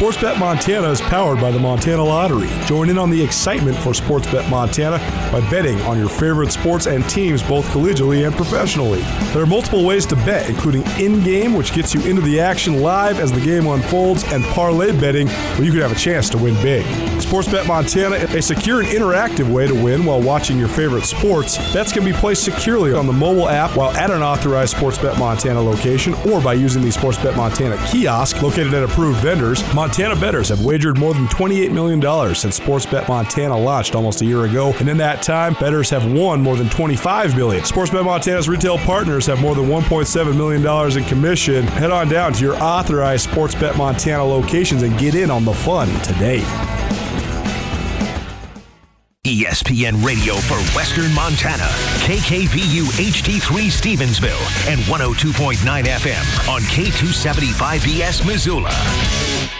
Sportsbet Montana is powered by the Montana Lottery. Join in on the excitement for Sportsbet Montana by betting on your favorite sports and teams both collegially and professionally. There are multiple ways to bet, including in-game, which gets you into the action live as the game unfolds, and parlay betting, where you could have a chance to win big. Sportsbet Montana, is a secure and interactive way to win while watching your favorite sports. Bets can be placed securely on the mobile app while at an authorized Sportsbet Montana location or by using the Sportsbet Montana kiosk located at approved vendors. Bettors have wagered more than $28 million since Sportsbet Montana launched almost a year ago, and in that time, bettors have won more than $25 million. Sportsbet Montana's retail partners have more than $1.7 million in commission. Head on down to your authorized Sportsbet Montana locations and get in on the fun today. ESPN Radio for Western Montana, KKVU HD3 Stevensville, and 102.9 FM on K275BS Missoula.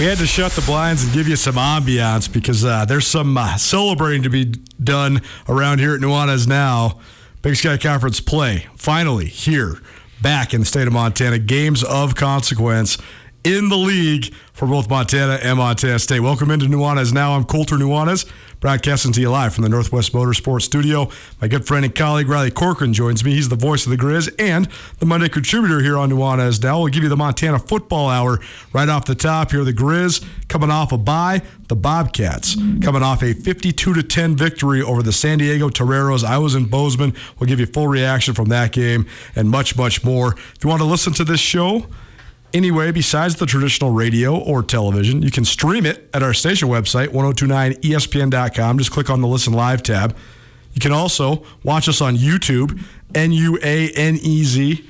We had to shut the blinds and give you some ambiance because uh, there's some uh, celebrating to be done around here at Nuanez now. Big Sky Conference play finally here, back in the state of Montana. Games of consequence in the league for both Montana and Montana State. Welcome into Nuanez now. I'm Colter Nuanez, broadcasting to you live from the Northwest Motorsports Studio. My good friend and colleague Riley Corcoran joins me. He's the voice of the Grizz and the Monday contributor here on Nuanez now. We'll give you the Montana football hour right off the top here. The Grizz coming off a bye, the Bobcats coming off a 52 to 10 victory over the San Diego Toreros. I was in Bozeman. We'll give you full reaction from that game and much, much more. If you want to listen to this show, Anyway, besides the traditional radio or television, you can stream it at our station website, 1029ESPN.com. Just click on the Listen Live tab. You can also watch us on YouTube, N U A N E Z.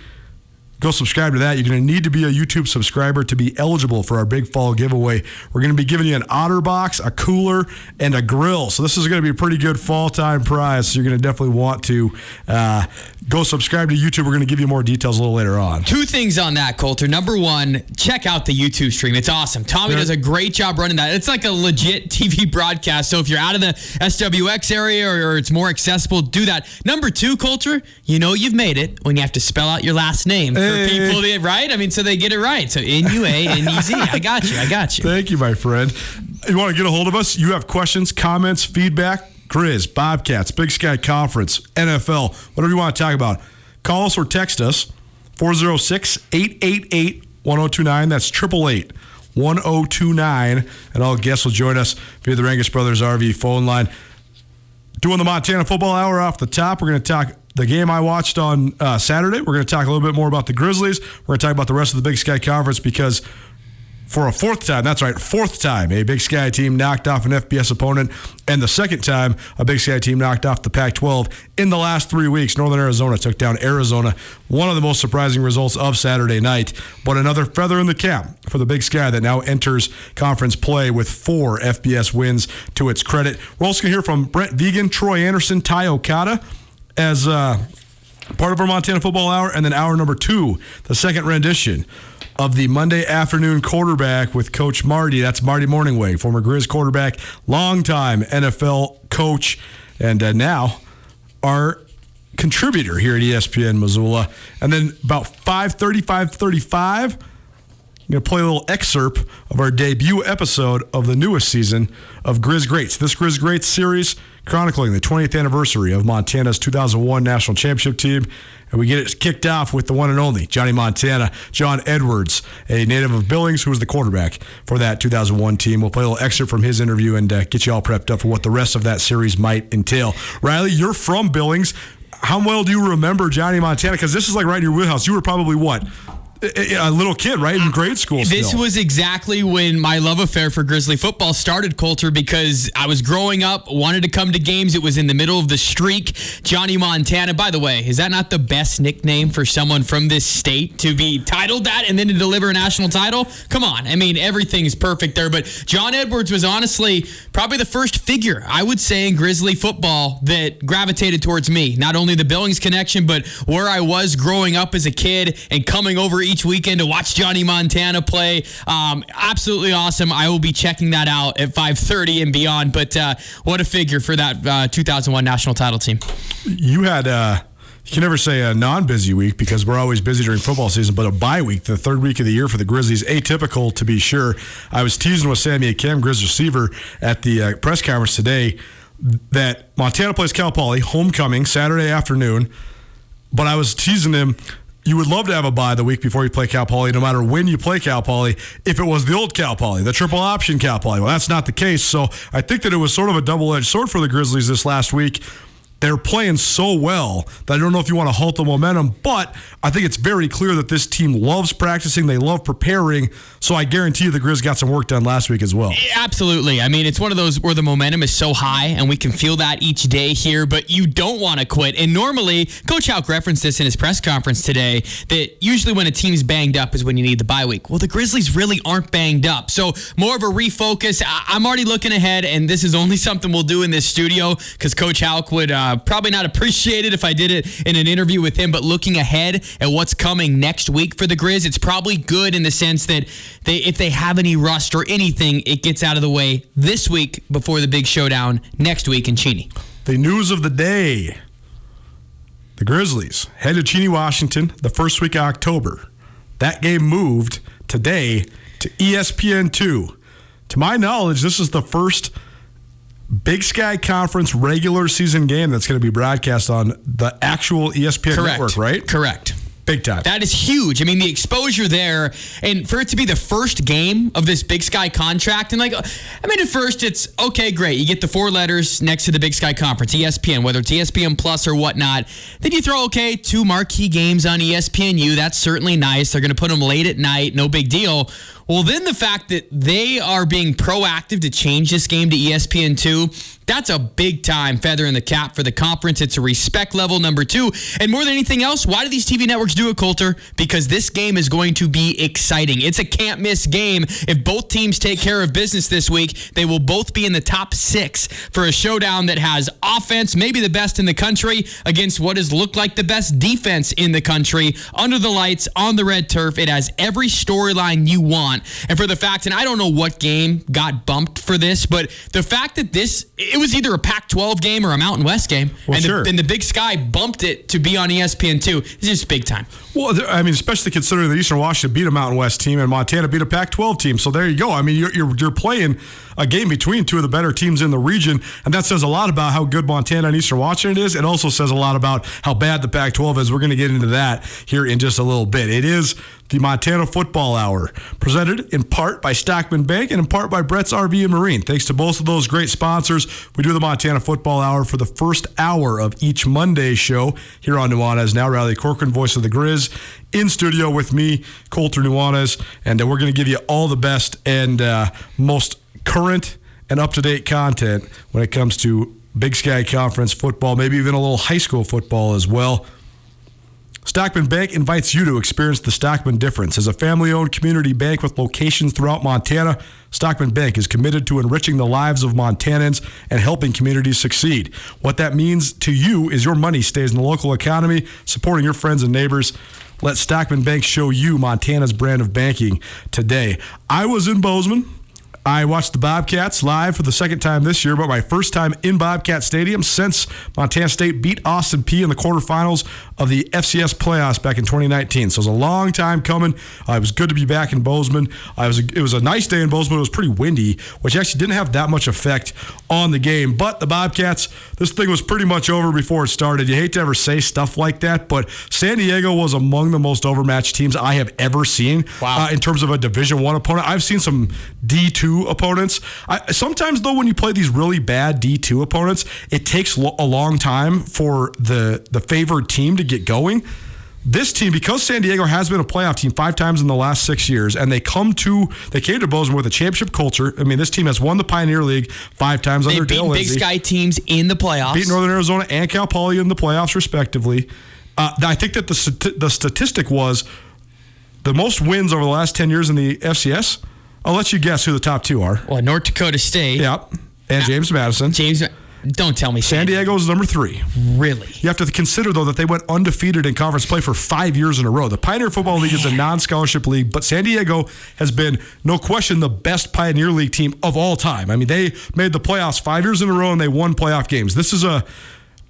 Go subscribe to that. You're going to need to be a YouTube subscriber to be eligible for our big fall giveaway. We're going to be giving you an otter box, a cooler, and a grill. So this is going to be a pretty good fall time prize. So you're going to definitely want to uh, go subscribe to YouTube. We're going to give you more details a little later on. Two things on that, Colter. Number one, check out the YouTube stream. It's awesome. Tommy Yeah. does a great job running that. It's like a legit TV broadcast. So if you're out of the SWX area or, or it's more accessible, do that. Number two, Colter, you know you've made it when you have to spell out your last name for people, that, right? I mean, so they get it right. So N U A N E Z. I got you. I got you. Thank you, my friend. You want to get a hold of us? You have questions, comments, feedback? Grizz, Bobcats, Big Sky Conference, NFL, whatever you want to talk about. Call us or text us 406 888 1029. That's 888 1029. And all guests will join us via the Rangus Brothers RV phone line. Doing the Montana Football Hour off the top, we're going to talk the game I watched on uh, Saturday. We're going to talk a little bit more about the Grizzlies. We're going to talk about the rest of the Big Sky Conference because for a fourth time, that's right, fourth time, a Big Sky team knocked off an FBS opponent, and the second time, a Big Sky team knocked off the Pac 12 in the last three weeks. Northern Arizona took down Arizona, one of the most surprising results of Saturday night, but another feather in the cap for the Big Sky that now enters conference play with four FBS wins to its credit. We're also going to hear from Brent Vigen, Troy Anderson, Ty Okada as uh, part of our Montana Football Hour, and then hour number two, the second rendition of the Monday afternoon quarterback with Coach Marty. That's Marty Mornhinweg, former Grizz quarterback, longtime NFL coach, and uh, now our contributor here at ESPN Missoula. And then about 5:30, 5:35, I'm going to play a little excerpt of our debut episode of the newest season of Grizz Greats. This Grizz Greats series chronicling the 20th anniversary of Montana's 2001 national championship team. And we get it kicked off with the one and only Johnny Montana, John Edwards, a native of Billings, who was the quarterback for that 2001 team. We'll play a little excerpt from his interview and uh, get you all prepped up for what the rest of that series might entail. Riley, you're from Billings. How well do you remember Johnny Montana? Because this is like right in your wheelhouse. You were probably what? A little kid, right, in grade school. This was exactly when my love affair for Grizzly football started, Colter, because I was growing up, wanted to come to games. It was in the middle of the streak. Johnny Montana, by the way, is that not the best nickname for someone from this state to be titled that and then to deliver a national title? Come on. I mean, everything's perfect there. But John Edwards was honestly probably the first figure, I would say, in Grizzly football that gravitated towards me. Not only the Billings connection, but where I was growing up as a kid and coming over each weekend to watch Johnny Montana play. Um, absolutely awesome. I will be checking that out at 5:30 and beyond. But uh, what a figure for that uh, 2001 national title team. You had. Uh you can never say a non-busy week because we're always busy during football season, but a bye week, the third week of the year for the Grizzlies, atypical to be sure. I was teasing with Sammy Akem, Grizz receiver, at the uh, press conference today that Montana plays Cal Poly homecoming Saturday afternoon, but I was teasing him you would love to have a bye the week before you play Cal Poly, no matter when you play Cal Poly. If it was the old Cal Poly, the triple option Cal Poly, well, that's not the case. So I think that it was sort of a double edged sword for the Grizzlies this last week they're playing so well that I don't know if you want to halt the momentum, but I think it's very clear that this team loves practicing. They love preparing. So I guarantee you the Grizz got some work done last week as well. Absolutely. I mean, it's one of those where the momentum is so high and we can feel that each day here, but you don't want to quit. And normally, Coach Hauck referenced this in his press conference today that usually when a team's banged up is when you need the bye week. Well, the Grizzlies really aren't banged up. So more of a refocus. I'm already looking ahead, and this is only something we'll do in this studio because Coach Hauck would. Uh, uh, probably not appreciated if I did it in an interview with him, but looking ahead at what's coming next week for the Grizz, it's probably good in the sense that they, if they have any rust or anything, it gets out of the way this week before the big showdown next week in Cheney. The news of the day. The Grizzlies head to Cheney, Washington, the first week of October. That game moved today to ESPN2. To my knowledge, this is the first Big Sky Conference regular season game that's going to be broadcast on the actual ESPN Correct. network, right? Correct. Big time. That is huge. I mean, the exposure there, and for it to be the first game of this Big Sky contract, and like, I mean, at first it's okay, great. You get the four letters next to the Big Sky Conference, ESPN, whether it's ESPN Plus or whatnot. Then you throw, okay, two marquee games on ESPNU. That's certainly nice. They're going to put them late at night, no big deal. Well, then the fact that they are being proactive to change this game to ESPN2, that's a big time feather in the cap for the conference. It's a respect level number two. And more than anything else, why do these TV networks do it, Colter? Because this game is going to be exciting. It's a can't miss game. If both teams take care of business this week, they will both be in the top six for a showdown that has offense, maybe the best in the country, against what has looked like the best defense in the country, under the lights, on the red turf. It has every storyline you want and for the fact, and I don't know what game got bumped for this, but the fact that this, it was either a Pac 12 game or a Mountain West game. Well, and, sure. the, and the Big Sky bumped it to be on ESPN2. It's just big time. Well, I mean, especially considering that Eastern Washington beat a Mountain West team and Montana beat a Pac 12 team. So there you go. I mean, you're, you're, you're playing a game between two of the better teams in the region. And that says a lot about how good Montana and Eastern Washington is. It also says a lot about how bad the Pac 12 is. We're going to get into that here in just a little bit. It is the Montana Football Hour, presented in part by Stockman Bank and in part by Brett's RV and Marine. Thanks to both of those great sponsors, we do the Montana Football Hour for the first hour of each Monday show here on Nuanez. Now, Riley Corcoran, voice of the Grizz, in studio with me, Colter Nuanez, and uh, we're going to give you all the best and uh, most current and up to date content when it comes to Big Sky Conference football, maybe even a little high school football as well. Stockman Bank invites you to experience the Stockman difference. As a family owned community bank with locations throughout Montana, Stockman Bank is committed to enriching the lives of Montanans and helping communities succeed. What that means to you is your money stays in the local economy, supporting your friends and neighbors. Let Stockman Bank show you Montana's brand of banking today. I was in Bozeman I watched the Bobcats live for the second time this year, but my first time in Bobcat Stadium since Montana State beat Austin Peay in the quarterfinals of the FCS playoffs back in 2019. So it was a long time coming. Uh, it was good to be back in Bozeman. Uh, it, was a, it was a nice day in Bozeman. It was pretty windy, which actually didn't have that much effect on the game. But the Bobcats, this thing was pretty much over before it started. You hate to ever say stuff like that, but San Diego was among the most overmatched teams I have ever seen wow. uh, in terms of a Division One opponent. I've seen some D2 opponents. I, sometimes though, when you play these really bad D two opponents, it takes lo- a long time for the the favored team to get going. This team, because San Diego has been a playoff team five times in the last six years, and they come to they came to Bozeman with a championship culture. I mean, this team has won the Pioneer League five times they under beat Dale Big. Sky teams in the playoffs. Beat Northern Arizona and Cal Poly in the playoffs, respectively. Uh, I think that the the statistic was the most wins over the last ten years in the FCS I'll let you guess who the top two are. Well, North Dakota State. Yep. And James Madison. James, don't tell me. San Diego is number three. Really? You have to consider, though, that they went undefeated in conference play for five years in a row. The Pioneer Football League is a non scholarship league, but San Diego has been, no question, the best Pioneer League team of all time. I mean, they made the playoffs five years in a row and they won playoff games. This is a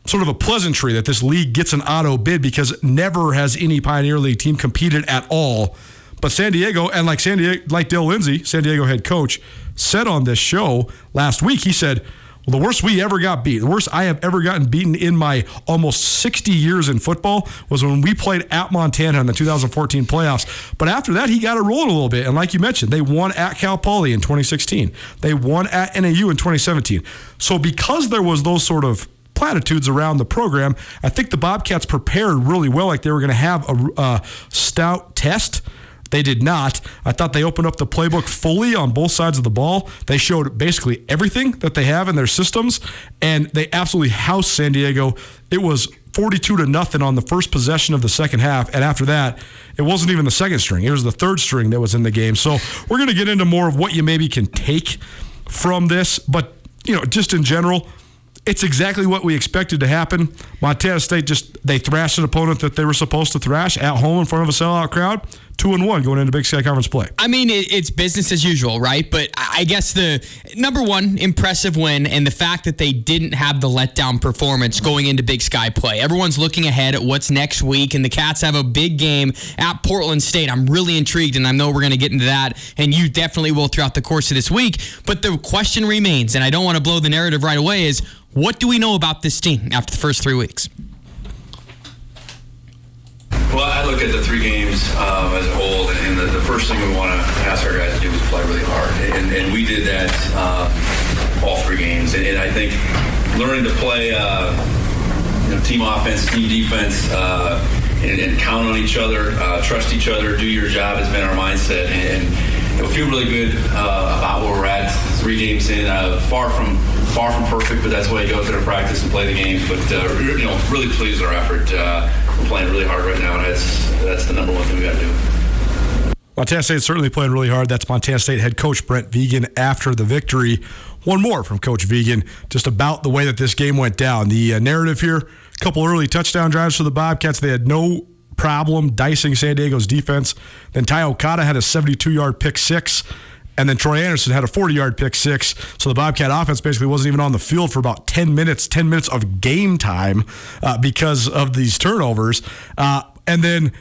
sort of a pleasantry that this league gets an auto bid because never has any Pioneer League team competed at all but San Diego, and like San Diego, like Dale Lindsey, San Diego head coach, said on this show last week, he said, well, the worst we ever got beat, the worst I have ever gotten beaten in my almost 60 years in football was when we played at Montana in the 2014 playoffs. But after that, he got it rolling a little bit. And like you mentioned, they won at Cal Poly in 2016. They won at NAU in 2017. So because there was those sort of platitudes around the program, I think the Bobcats prepared really well, like they were going to have a, a stout test they did not. I thought they opened up the playbook fully on both sides of the ball. They showed basically everything that they have in their systems, and they absolutely housed San Diego. It was 42 to nothing on the first possession of the second half, and after that, it wasn't even the second string. It was the third string that was in the game. So we're going to get into more of what you maybe can take from this, but you know, just in general, it's exactly what we expected to happen. Montana State just they thrashed an opponent that they were supposed to thrash at home in front of a sellout crowd two and one going into Big Sky Conference play. I mean, it, it's business as usual, right? But I guess the number one impressive win and the fact that they didn't have the letdown performance going into Big Sky play. Everyone's looking ahead at what's next week, and the Cats have a big game at Portland State. I'm really intrigued, and I know we're going to get into that, and you definitely will throughout the course of this week. But the question remains, and I don't want to blow the narrative right away, is what do we know about this team after the first three weeks? Well, I look at the three games um, as a whole, and the, the, first thing we want to ask our guys to do is play really hard, and, and we did that um, all three games. And, and, I think learning to play uh, you know, team offense, team defense, uh, and, and, count on each other, uh, trust each other, do your job has been our mindset, and, we feel really good uh, about where we're at. Three games in, uh, far from far from perfect, but that's why you go through the practice and play the games. But uh, you know, really pleased with our effort. We're playing really hard right now, and that's that's the number one thing we got to do. Montana State certainly playing really hard. That's Montana State head coach Brent Vigen after the victory. One more from Coach Vigen, just about the way that this game went down. The uh, narrative here: a couple early touchdown drives for the Bobcats. They had no problem dicing San Diego's defense. Then Ty Okada had a 72-yard pick six. And then Troy Anderson had a 40 yard pick six. So the Bobcat offense basically wasn't even on the field for about 10 minutes, 10 minutes of game time uh, because of these turnovers. Uh, and then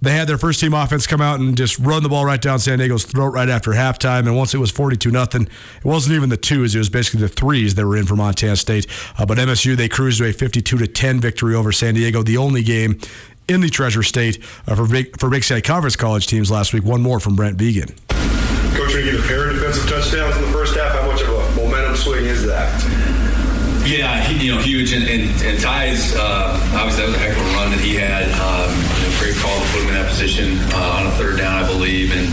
they had their first team offense come out and just run the ball right down San Diego's throat right after halftime. And once it was 42 nothing, it wasn't even the twos, it was basically the threes that were in for Montana State. Uh, but MSU, they cruised to a 52 to 10 victory over San Diego, the only game in the Treasure State uh, for Big for Big Sky Conference college teams last week. One more from Brent Vigen. Coach, you get a pair of defensive touchdowns in the first half, how much of a momentum swing is that? Yeah, he, you know, huge. And, and, and Ty's, uh, obviously, that was a heck of a run that he had. Um, you know, great call to put him in that position uh, on a third down, I believe. And,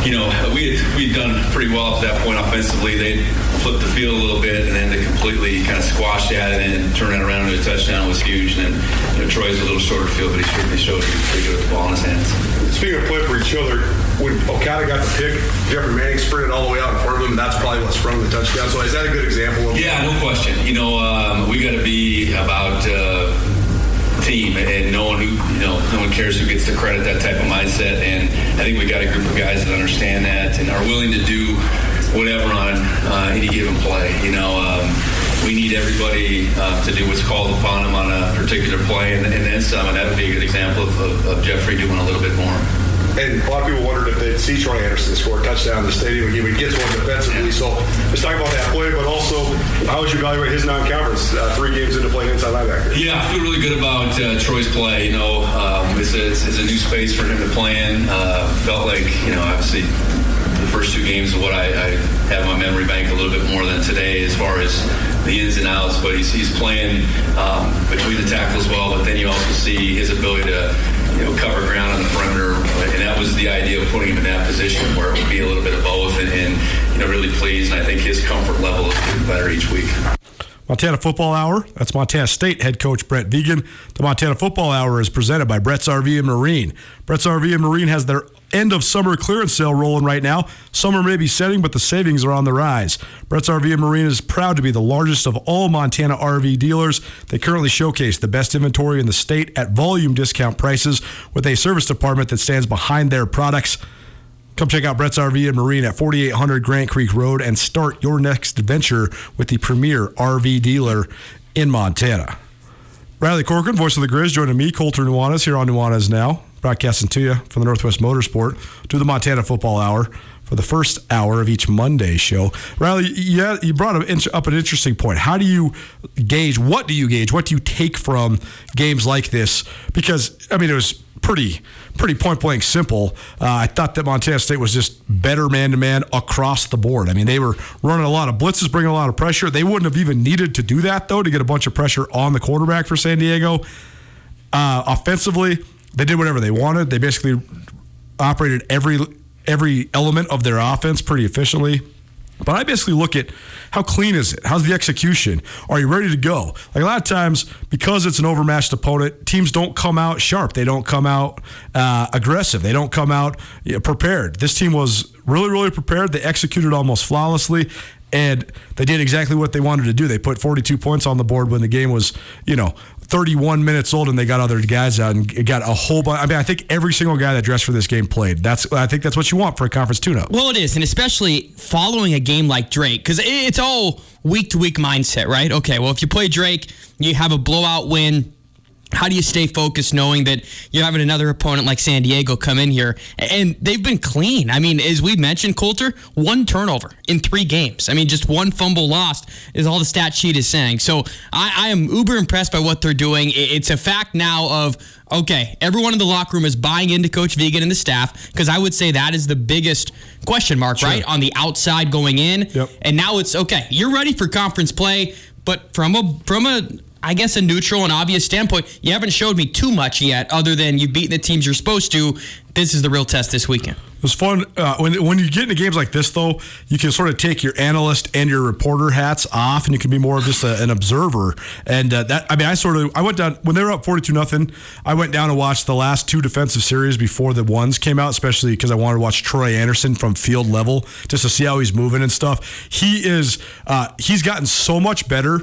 you know, we had, we'd done pretty well up to that point offensively. They flipped the field a little bit, and then to completely kind of squash that and then turn that around into a touchdown was huge. And then, you know, Troy's a little shorter field, but he certainly showed he was pretty good with the ball in his hands. Speaking of play for each other, when Okada got the pick, Jeffrey Manning sprinted all the way out in front of him, and that's probably what sprung the touchdown. So is that a good example of Yeah, no question. You know, um, we got to be about uh, team and no one who you know no one cares who gets the credit. That type of mindset, and I think we got a group of guys that understand that and are willing to do whatever on uh, any given play. You know. Um, we need everybody uh, to do what's called upon them on a particular play, and, and then some. And that would be a good example of, of, of Jeffrey doing a little bit more. And a lot of people wondered if they'd see Troy Anderson score a touchdown in the stadium again. He gets one defensively. So let's talk about that play, but also how would you evaluate his non-conference uh, three games into playing inside linebacker? Yeah, I feel really good about uh, Troy's play. You know, um, it's, a, it's a new space for him to play in. Uh, felt like, you know, obviously the first two games of what I, I have my memory bank a little bit more than today as far as the ins and outs, but he's, he's playing um, between the tackles well, but then you also see his ability to you know, cover ground on the perimeter, and that was the idea of putting him in that position where it would be a little bit of both, and, and you know, really pleased. And I think his comfort level is getting better each week. Montana Football Hour. That's Montana State head coach Brett Vigen. The Montana Football Hour is presented by Brett's RV and Marine. Brett's RV and Marine has their end of summer clearance sale rolling right now. Summer may be setting, but the savings are on the rise. Brett's RV and Marine is proud to be the largest of all Montana RV dealers. They currently showcase the best inventory in the state at volume discount prices with a service department that stands behind their products. Come check out Brett's RV and Marine at 4800 Grant Creek Road and start your next adventure with the premier RV dealer in Montana. Riley Corcoran, voice of the Grizz, joining me, Colter Nuanez, here on Nuanez Now, broadcasting to you from the Northwest Motorsport to the Montana Football Hour for the first hour of each Monday show. Riley, yeah, you brought up an interesting point. How do you gauge? What do you gauge? What do you take from games like this? Because I mean, it was pretty pretty point blank simple. Uh, I thought that Montana State was just better man to man across the board. I mean, they were running a lot of blitzes, bringing a lot of pressure. They wouldn't have even needed to do that though to get a bunch of pressure on the quarterback for San Diego. Uh, offensively, they did whatever they wanted. They basically operated every every element of their offense pretty efficiently. But I basically look at how clean is it? How's the execution? Are you ready to go? Like a lot of times, because it's an overmatched opponent, teams don't come out sharp. They don't come out uh, aggressive. They don't come out you know, prepared. This team was really, really prepared. They executed almost flawlessly, and they did exactly what they wanted to do. They put 42 points on the board when the game was, you know, 31 minutes old, and they got other guys out and got a whole bunch. I mean, I think every single guy that dressed for this game played. That's I think that's what you want for a conference tune-up. Well, it is, and especially following a game like Drake, because it's all week to week mindset, right? Okay, well, if you play Drake, you have a blowout win how do you stay focused knowing that you're having another opponent like San Diego come in here and they've been clean? I mean, as we mentioned, Colter, one turnover in three games. I mean, just one fumble lost is all the stat sheet is saying. So I, I am uber impressed by what they're doing. It's a fact now of okay, everyone in the locker room is buying into Coach Vigen and the staff because I would say that is the biggest question mark, sure. right? On the outside going in. Yep. And now it's okay, you're ready for conference play, but from a from a I guess a neutral and obvious standpoint, you haven't showed me too much yet, other than you've beaten the teams you're supposed to. This is the real test this weekend. It was fun uh, when when you get into games like this, though. You can sort of take your analyst and your reporter hats off, and you can be more of just a, an observer. And uh, that, I mean, I sort of I went down when they were up forty two nothing. I went down and watched the last two defensive series before the ones came out, especially because I wanted to watch Troy Anderson from field level just to see how he's moving and stuff. He is uh, he's gotten so much better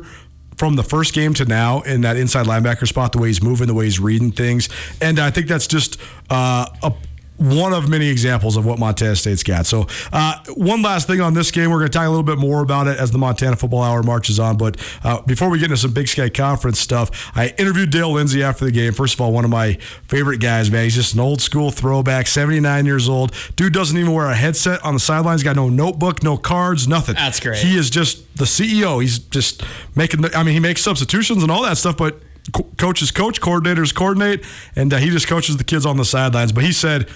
from the first game to now in that inside linebacker spot, the way he's moving, the way he's reading things. And I think that's just uh, a one of many examples of what Montana State's got. So, uh, one last thing on this game, we're going to talk a little bit more about it as the Montana Football Hour marches on. But uh, before we get into some Big Sky Conference stuff, I interviewed Dale Lindsey after the game. First of all, one of my favorite guys, man. He's just an old school throwback, 79 years old. Dude doesn't even wear a headset on the sidelines, got no notebook, no cards, nothing. That's great. He is just the CEO. He's just making, the, I mean, he makes substitutions and all that stuff, but co- coaches coach, coordinators coordinate, and uh, he just coaches the kids on the sidelines. But he said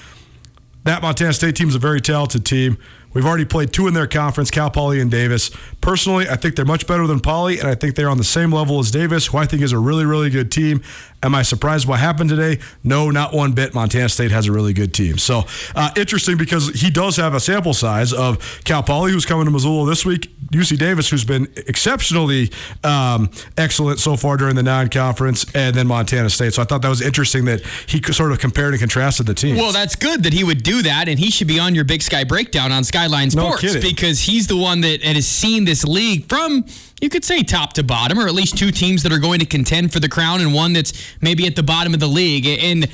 that Montana State team is a very talented team. We've already played two in their conference, Cal Poly and Davis. Personally, I think they're much better than Poly, and I think they're on the same level as Davis, who I think is a really, really good team. Am I surprised what happened today? No, not one bit. Montana State has a really good team. So uh, interesting because he does have a sample size of Cal Poly, who's coming to Missoula this week, UC Davis, who's been exceptionally um, excellent so far during the non-conference, and then Montana State. So I thought that was interesting that he sort of compared and contrasted the teams. Well, that's good that he would do that, and he should be on your Big Sky breakdown on Skyline Sports kidding. because he's the one that has seen this league from, you could say, top to bottom, or at least two teams that are going to contend for the crown, and one that's maybe at the bottom of the league. And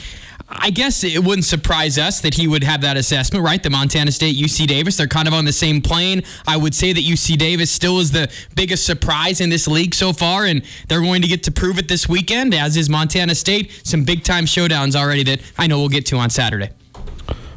I guess it wouldn't surprise us that he would have that assessment, right? The Montana State, UC Davis, they're kind of on the same plane. I would say that UC Davis still is the biggest surprise in this league so far, and they're going to get to prove it this weekend, as is Montana State. Some big time showdowns already that I know we'll get to on Saturday.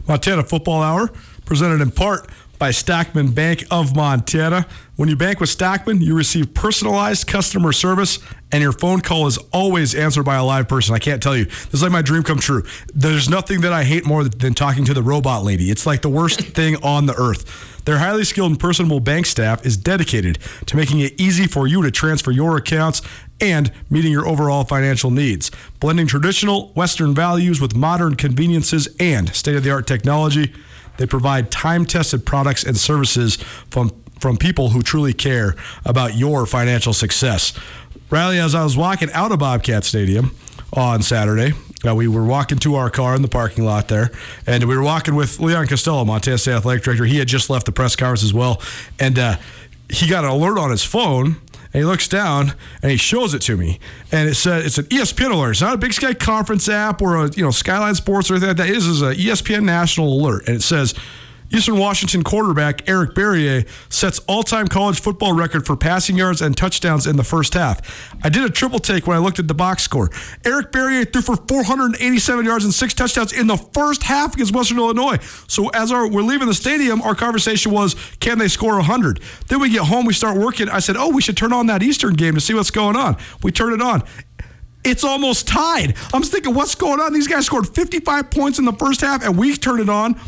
Montana Football Hour, presented in part by Stockman Bank of Montana. When you bank with Stockman, you receive personalized customer service, and your phone call is always answered by a live person. I can't tell you. This is like my dream come true. There's nothing that I hate more than talking to the robot lady. It's like the worst thing on the earth. Their highly skilled and personable bank staff is dedicated to making it easy for you to transfer your accounts and meeting your overall financial needs. Blending traditional Western values with modern conveniences and state of the art technology, they provide time tested products and services from, from people who truly care about your financial success. Riley, as I was walking out of Bobcat Stadium on Saturday, uh, we were walking to our car in the parking lot there, and we were walking with Leon Costello, Montana State Athletic Director. He had just left the press conference as well, and uh, he got an alert on his phone. And he looks down and he shows it to me, and it said it's an ESPN alert. It's not a Big Sky Conference app or a you know Skyline Sports or anything like that. It is a E ESPN national alert, and it says Eastern Washington quarterback Eric Barriere sets all-time college football record for passing yards and touchdowns in the first half. I did a triple take when I looked at the box score. Eric Barriere threw for 487 yards and six touchdowns in the first half against Western Illinois. So as our we're leaving the stadium, our conversation was, can they score 100? Then we get home, we start working. I said, oh, we should turn on that Eastern game to see what's going on. We turn it on it's almost tied. I'm thinking, what's going on? These guys scored 55 points in the first half, and we turn it on,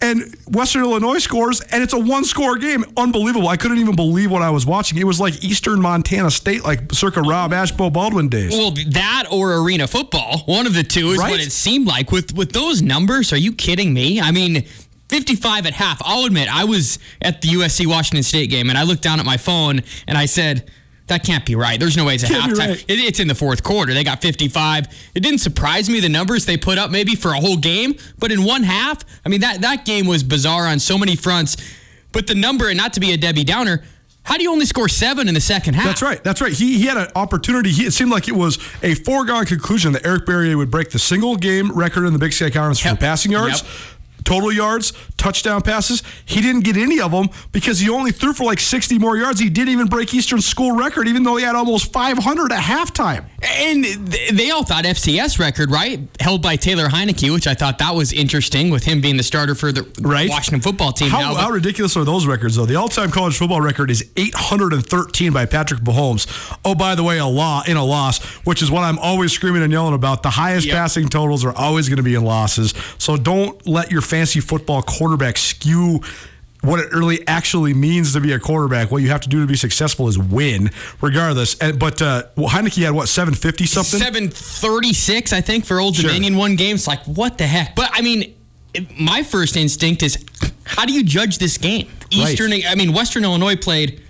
and Western Illinois scores, and it's a one score game. Unbelievable. I couldn't even believe what I was watching. It was like Eastern Montana State, like circa Rob Ashbo Baldwin days. Well, that or arena football, one of the two is Right? what it seemed like. With with those numbers, are you kidding me? I mean, 55 at half. I'll admit, I was at the USC Washington State game, and I looked down at my phone and I said. That can't be right. There's no way it's a Can't halftime. right. It- it's in the fourth quarter. They got 55. It didn't surprise me the numbers they put up maybe for a whole game, but in one half, I mean that that game was bizarre on so many fronts. But the number, and not to be a Debbie Downer, how do you only score seven in the second half? That's right. That's right. He, he had an opportunity. He, it seemed like it was a foregone conclusion that Eric Barriere would break the single game record in the Big Sky Conference for passing yards. Yep. Total yards, touchdown passes. He didn't get any of them because he only threw for like 60 more yards. He didn't even break Eastern school record, even though he had almost 500 at halftime. And they all thought FCS record, right? Held by Taylor Heinicke, which I thought that was interesting with him being the starter for the Right. Washington football team How, now. how ridiculous are those records, though? The all-time college football record is 813 by Patrick Mahomes. Oh, by the way, a law in a loss, which is what I'm always screaming and yelling about. The highest Yep. passing totals are always going to be in losses. So don't let your fancy football quarterback skew what it really actually means to be a quarterback. What you have to do to be successful is win, regardless. And, but uh, well, Heinicke had what 750 something. 736, I think, for Old Sure. Dominion one game. It's like, what the heck? But I mean, my first instinct is how do you judge this game? Right. Eastern, I mean, Western Illinois played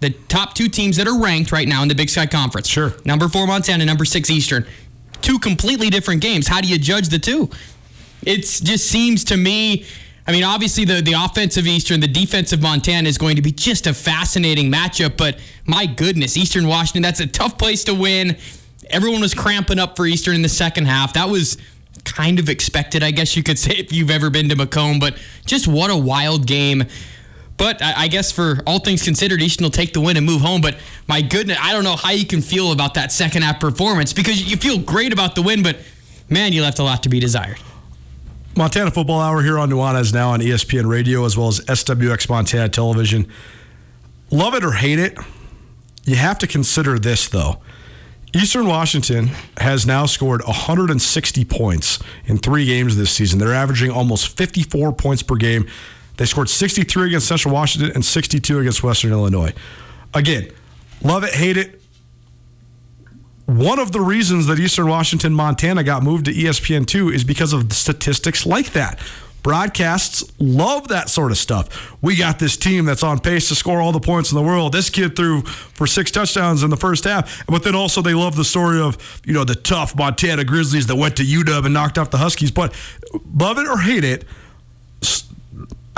the top two teams that are ranked right now in the Big Sky Conference. Sure. Number four, Montana, number six, Eastern. Two completely different games. How do you judge the two? It just seems to me. I mean, obviously the the offensive Eastern, the defensive Montana is going to be just a fascinating matchup. But my goodness, Eastern Washington, that's a tough place to win. Everyone was cramping up for Eastern in the second half. That was kind of expected, I guess you could say, if you've ever been to Macomb. But just what a wild game. But I I guess for all things considered, Eastern will take the win and move home. But my goodness, I don't know how you can feel about that second half performance because you feel great about the win, but man, you left a lot to be desired. Montana Football Hour here on Nuanez now on ESPN Radio as well as SWX Montana Television. Love it or hate it, you have to consider this though. Eastern Washington has now scored 160 points in three games this season. They're averaging almost 54 points per game. They scored 63 against Central Washington and 62 against Western Illinois. Again, love it, hate it. One of the reasons that Eastern Washington, Montana got moved to E ESPN2 is because of statistics like that. Broadcasts love that sort of stuff. We got this team that's on pace to score all the points in the world. This kid threw for six touchdowns in the first half. But then also they love the story of, you know, the tough Montana Grizzlies that went to UW and knocked off the Huskies. But love it or hate it,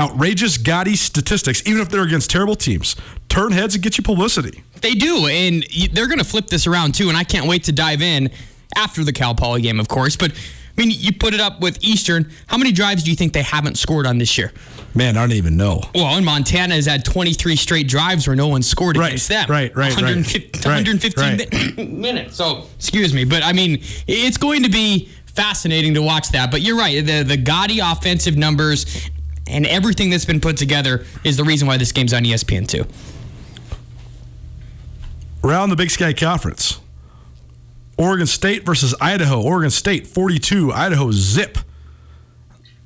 outrageous, gaudy statistics, even if they're against terrible teams, turn heads and get you publicity. They do, and they're going to flip this around too. And I can't wait to dive in after the Cal Poly game, of course. But I mean, you put it up with Eastern. How many drives do you think they haven't scored on this year? Man, I don't even know. Well, and Montana has had 23 straight drives where no one scored Right, against them. right, right, right. 150, Right, 115 right. mi- minutes. So, excuse me, but I mean, it's going to be fascinating to watch that. But you're right. The the gaudy offensive numbers and everything that's been put together is the reason why this game's on ESPN2. Around the Big Sky Conference. Oregon State versus Idaho. Oregon State 42, Idaho zip.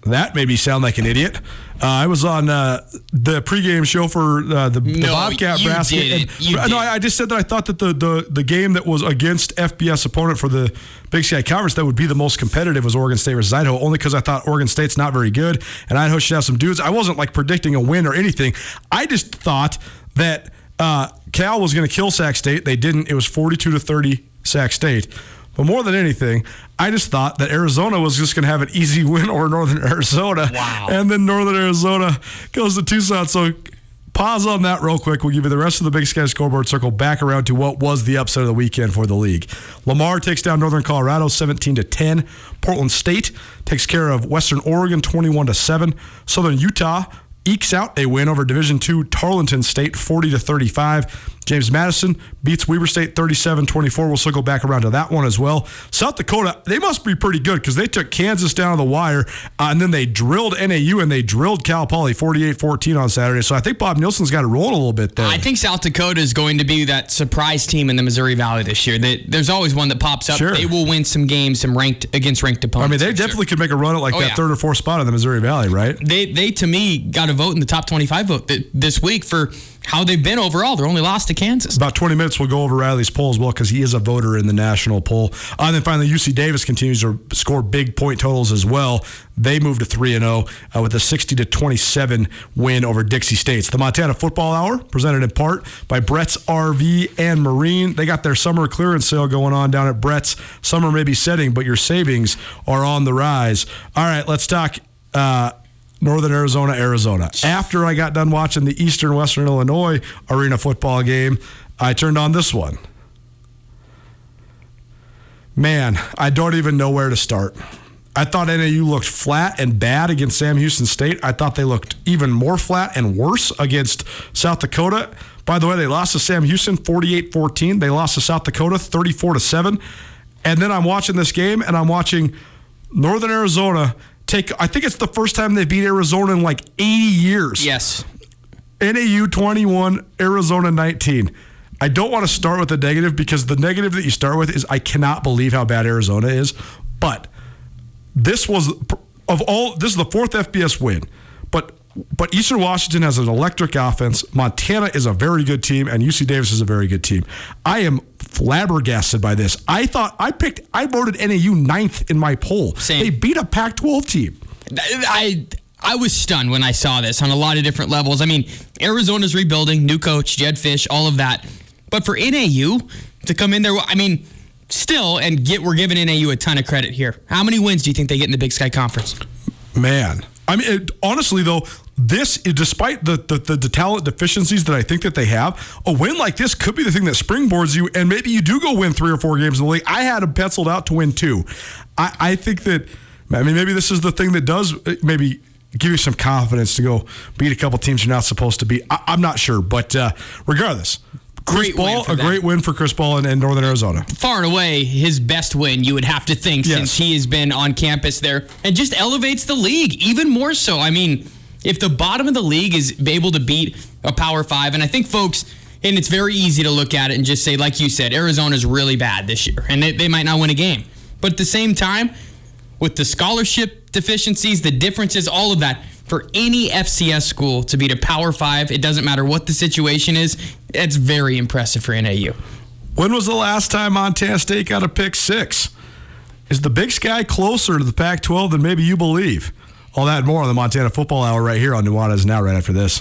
That made me sound like an idiot. Uh, I was on uh, the pregame show for uh, the, the Bobcat basket. and- no. I, I just said that I thought that the, the, the game that was against FBS opponent for the Big Sky Conference that would be the most competitive was Oregon State versus Idaho, only because I thought Oregon State's not very good and Idaho should have some dudes. I wasn't like predicting a win or anything. I just thought that uh, Cal was going to kill Sac State. They didn't. It was 42 to 30 Sac State. But more than anything, I just thought that Arizona was just going to have an easy win over Northern Arizona. Wow. And then Northern Arizona goes to Tucson. So pause on that real quick. We'll give you the rest of the Big Sky scoreboard circle back around to what was the upset of the weekend for the league. Lamar takes down Northern Colorado 17 to 10. Portland State takes care of Western Oregon 21 to 7. Southern Utah ekes out a win over Division II Tarleton State 40 to 35. James Madison beats Weber State 37-24. We'll still go back around to that one as well. South Dakota, they must be pretty good because they took Kansas down to the wire uh, and then they drilled NAU and they drilled Cal Poly 48-14 on Saturday. So I think Bob Nielsen's got it rolling a little bit there. I think South Dakota is going to be that surprise team in the Missouri Valley this year. They, there's always one that pops up. Sure. They will win some games, some ranked against ranked opponents. I mean, they for sure. definitely could make a run at like Oh, that yeah. third or fourth spot in the Missouri Valley, right? They, they to me got a vote in the top 25 vote th- this week for how they've been overall. They're only lost to Kansas. About 20 minutes, we'll go over Riley's poll as well because he is a voter in the national poll. Uh, and then finally, UC Davis continues to score big point totals as well. They moved to 3 0 uh, with a 60 to 27 win over Dixie States. The Montana Football Hour, presented in part by Brett's RV and Marine. They got their summer clearance sale going on down at Brett's. Summer may be setting, but your savings are on the rise. All right, let's talk. Uh, Northern Arizona, Arizona. After I got done watching the Eastern Western Illinois arena football game, I turned on this one. Man, I don't even know where to start. I thought NAU looked flat and bad against Sam Houston State. I thought they looked even more flat and worse against South Dakota. By the way, they lost to Sam Houston 48-14. They lost to South Dakota 34 to 7. And then I'm watching this game and I'm watching Northern Arizona take I think it's the first time they beat Arizona in like 80 years. Yes. NAU 21, Arizona 19. I don't want to start with the negative because the negative that you start with is I cannot believe how bad Arizona is. But this was of all this is the fourth FBS win. But but Eastern Washington has an electric offense. Montana is a very good team, and UC Davis is a very good team. I am flabbergasted by this. I thought I picked I voted NAU ninth in my poll. Same. They beat a Pac-12 team. I I was stunned when I saw this on a lot of different levels. I mean, Arizona's rebuilding, new coach, Jedd Fisch, all of that. But for NAU to come in there, I mean, still, and get we're giving NAU a ton of credit here. How many wins do you think they get in the Big Sky Conference? Man, I mean, it, honestly though, this despite the, the the the talent deficiencies that I think that they have, a win like this could be the thing that springboards you, and maybe you do go win three or four games in the league. I had them penciled out to win two. I, I think that, I mean, maybe this is the thing that does uh, maybe give you some confidence to go beat a couple teams you're not supposed to beat. I, I'm not sure, but uh, regardless. Chris Great Ball, a them. great win for Chris Ball in, in Northern Arizona. Far and away his best win, you would have to think, Yes. since he has been on campus there, and just elevates the league even more so. I mean, if the bottom of the league is able to beat a Power Five, and I think folks, And it's very easy to look at it and just say, like you said, Arizona's really bad this year, and they, they might not win a game. But at the same time, with the scholarship deficiencies, the differences, all of that, for any FCS school to beat a Power Five, it doesn't matter what the situation is, it's very impressive for NAU. When was the last time Montana State got a pick six? Is the Big Sky closer to the Pac 12 than maybe you believe? All that more on the Montana Football Hour right here on Nuanez Now, right after this.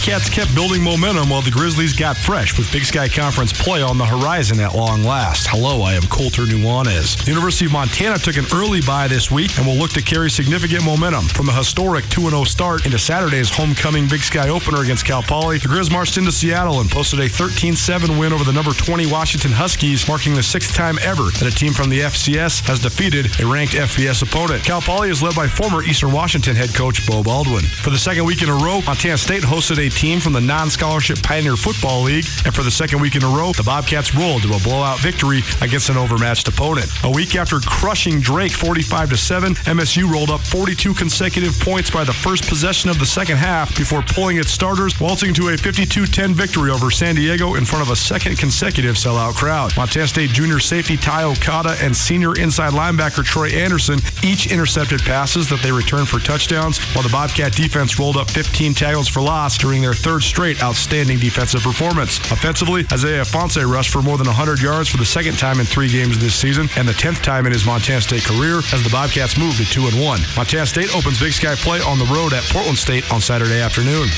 Bobcats kept building momentum while the Grizzlies got fresh with Big Sky Conference play on the horizon at long last. Hello, I am Colter Nuanez. The University of Montana took an early bye this week and will look to carry significant momentum from a historic 2-0 start into Saturday's homecoming Big Sky opener against Cal Poly. The Grizz marched into Seattle and posted a 13-7 win over the number 20 Washington Huskies, marking the sixth time ever that a team from the FCS has defeated a ranked FBS opponent. Cal Poly is led by former Eastern Washington head coach Beau Baldwin. For the second week in a row, Montana State hosted a team from the non-scholarship Pioneer Football League, and for the second week in a row, the Bobcats rolled to a blowout victory against an overmatched opponent. A week after crushing Drake 45 to 7, MSU rolled up 42 consecutive points by the first possession of the second half before pulling its starters, waltzing to a 52-10 victory over San Diego in front of a second consecutive sellout crowd. Montana State junior safety Ty Okada and senior inside linebacker Troy Anderson each intercepted passes that they returned for touchdowns, while the Bobcat defense rolled up 15 tackles for loss during their third straight outstanding defensive performance. Offensively, Isaiah Ifanse rushed for more than 100 yards for the second time in three games this season and the 10th time in his Montana State career as the Bobcats move to 2 and 1. Montana State opens Big Sky play on the road at Portland State on Saturday afternoon.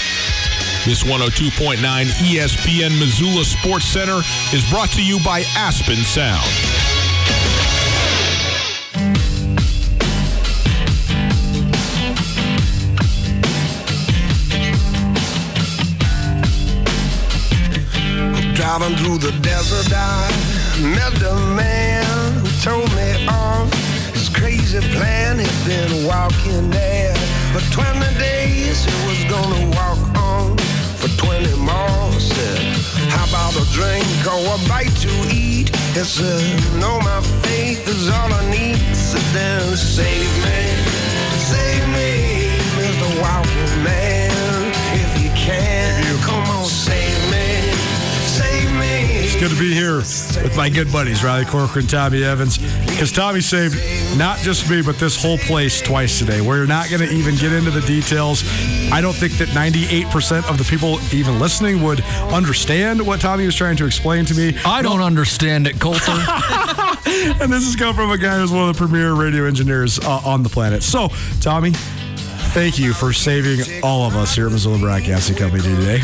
This 102.9 ESPN Missoula Sports Center is brought to you by Aspen Sound. Driving through the desert, I met the man who told me of his crazy plan. He'd been walking there for 20 days. He was gonna walk on for 20 more. Said, How about a drink or a bite to eat? He said, No, my faith is all I need. Said, Then save me, save me, Mr. Walking Man. Good to be here with my good buddies, Riley Corcoran, Tommy Evans. Because Tommy saved not just me, but this whole place twice today. We're not going to even get into the details. I don't think that 98% of the people even listening would understand what Tommy was trying to explain to me. I don't understand it, Colter. and this is coming from a guy who's one of the premier radio engineers uh, on the planet. So, Tommy, thank you for saving all of us here at Missoula Broadcasting Company today.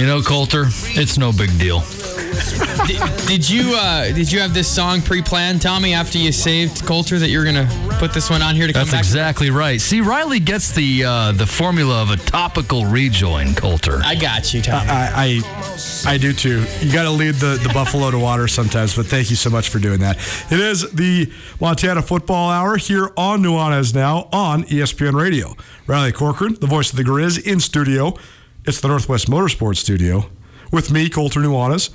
you know, Colter, it's no big deal. Did, did you uh, did you have this song pre-planned, Tommy? After you saved Colter, that you're gonna put this one on here to come back? That's back? exactly right. See, Riley gets the uh, the formula of a topical rejoin, Colter. I got you, Tommy. I, I I do too. You got to lead the, the buffalo to water sometimes, but thank you so much for doing that. It is the Montana Football Hour here on Nuanez Now on ESPN Radio. Riley Corcoran, the voice of the Grizz, in studio. It's the Northwest Motorsports Studio with me, Colter Nuanez.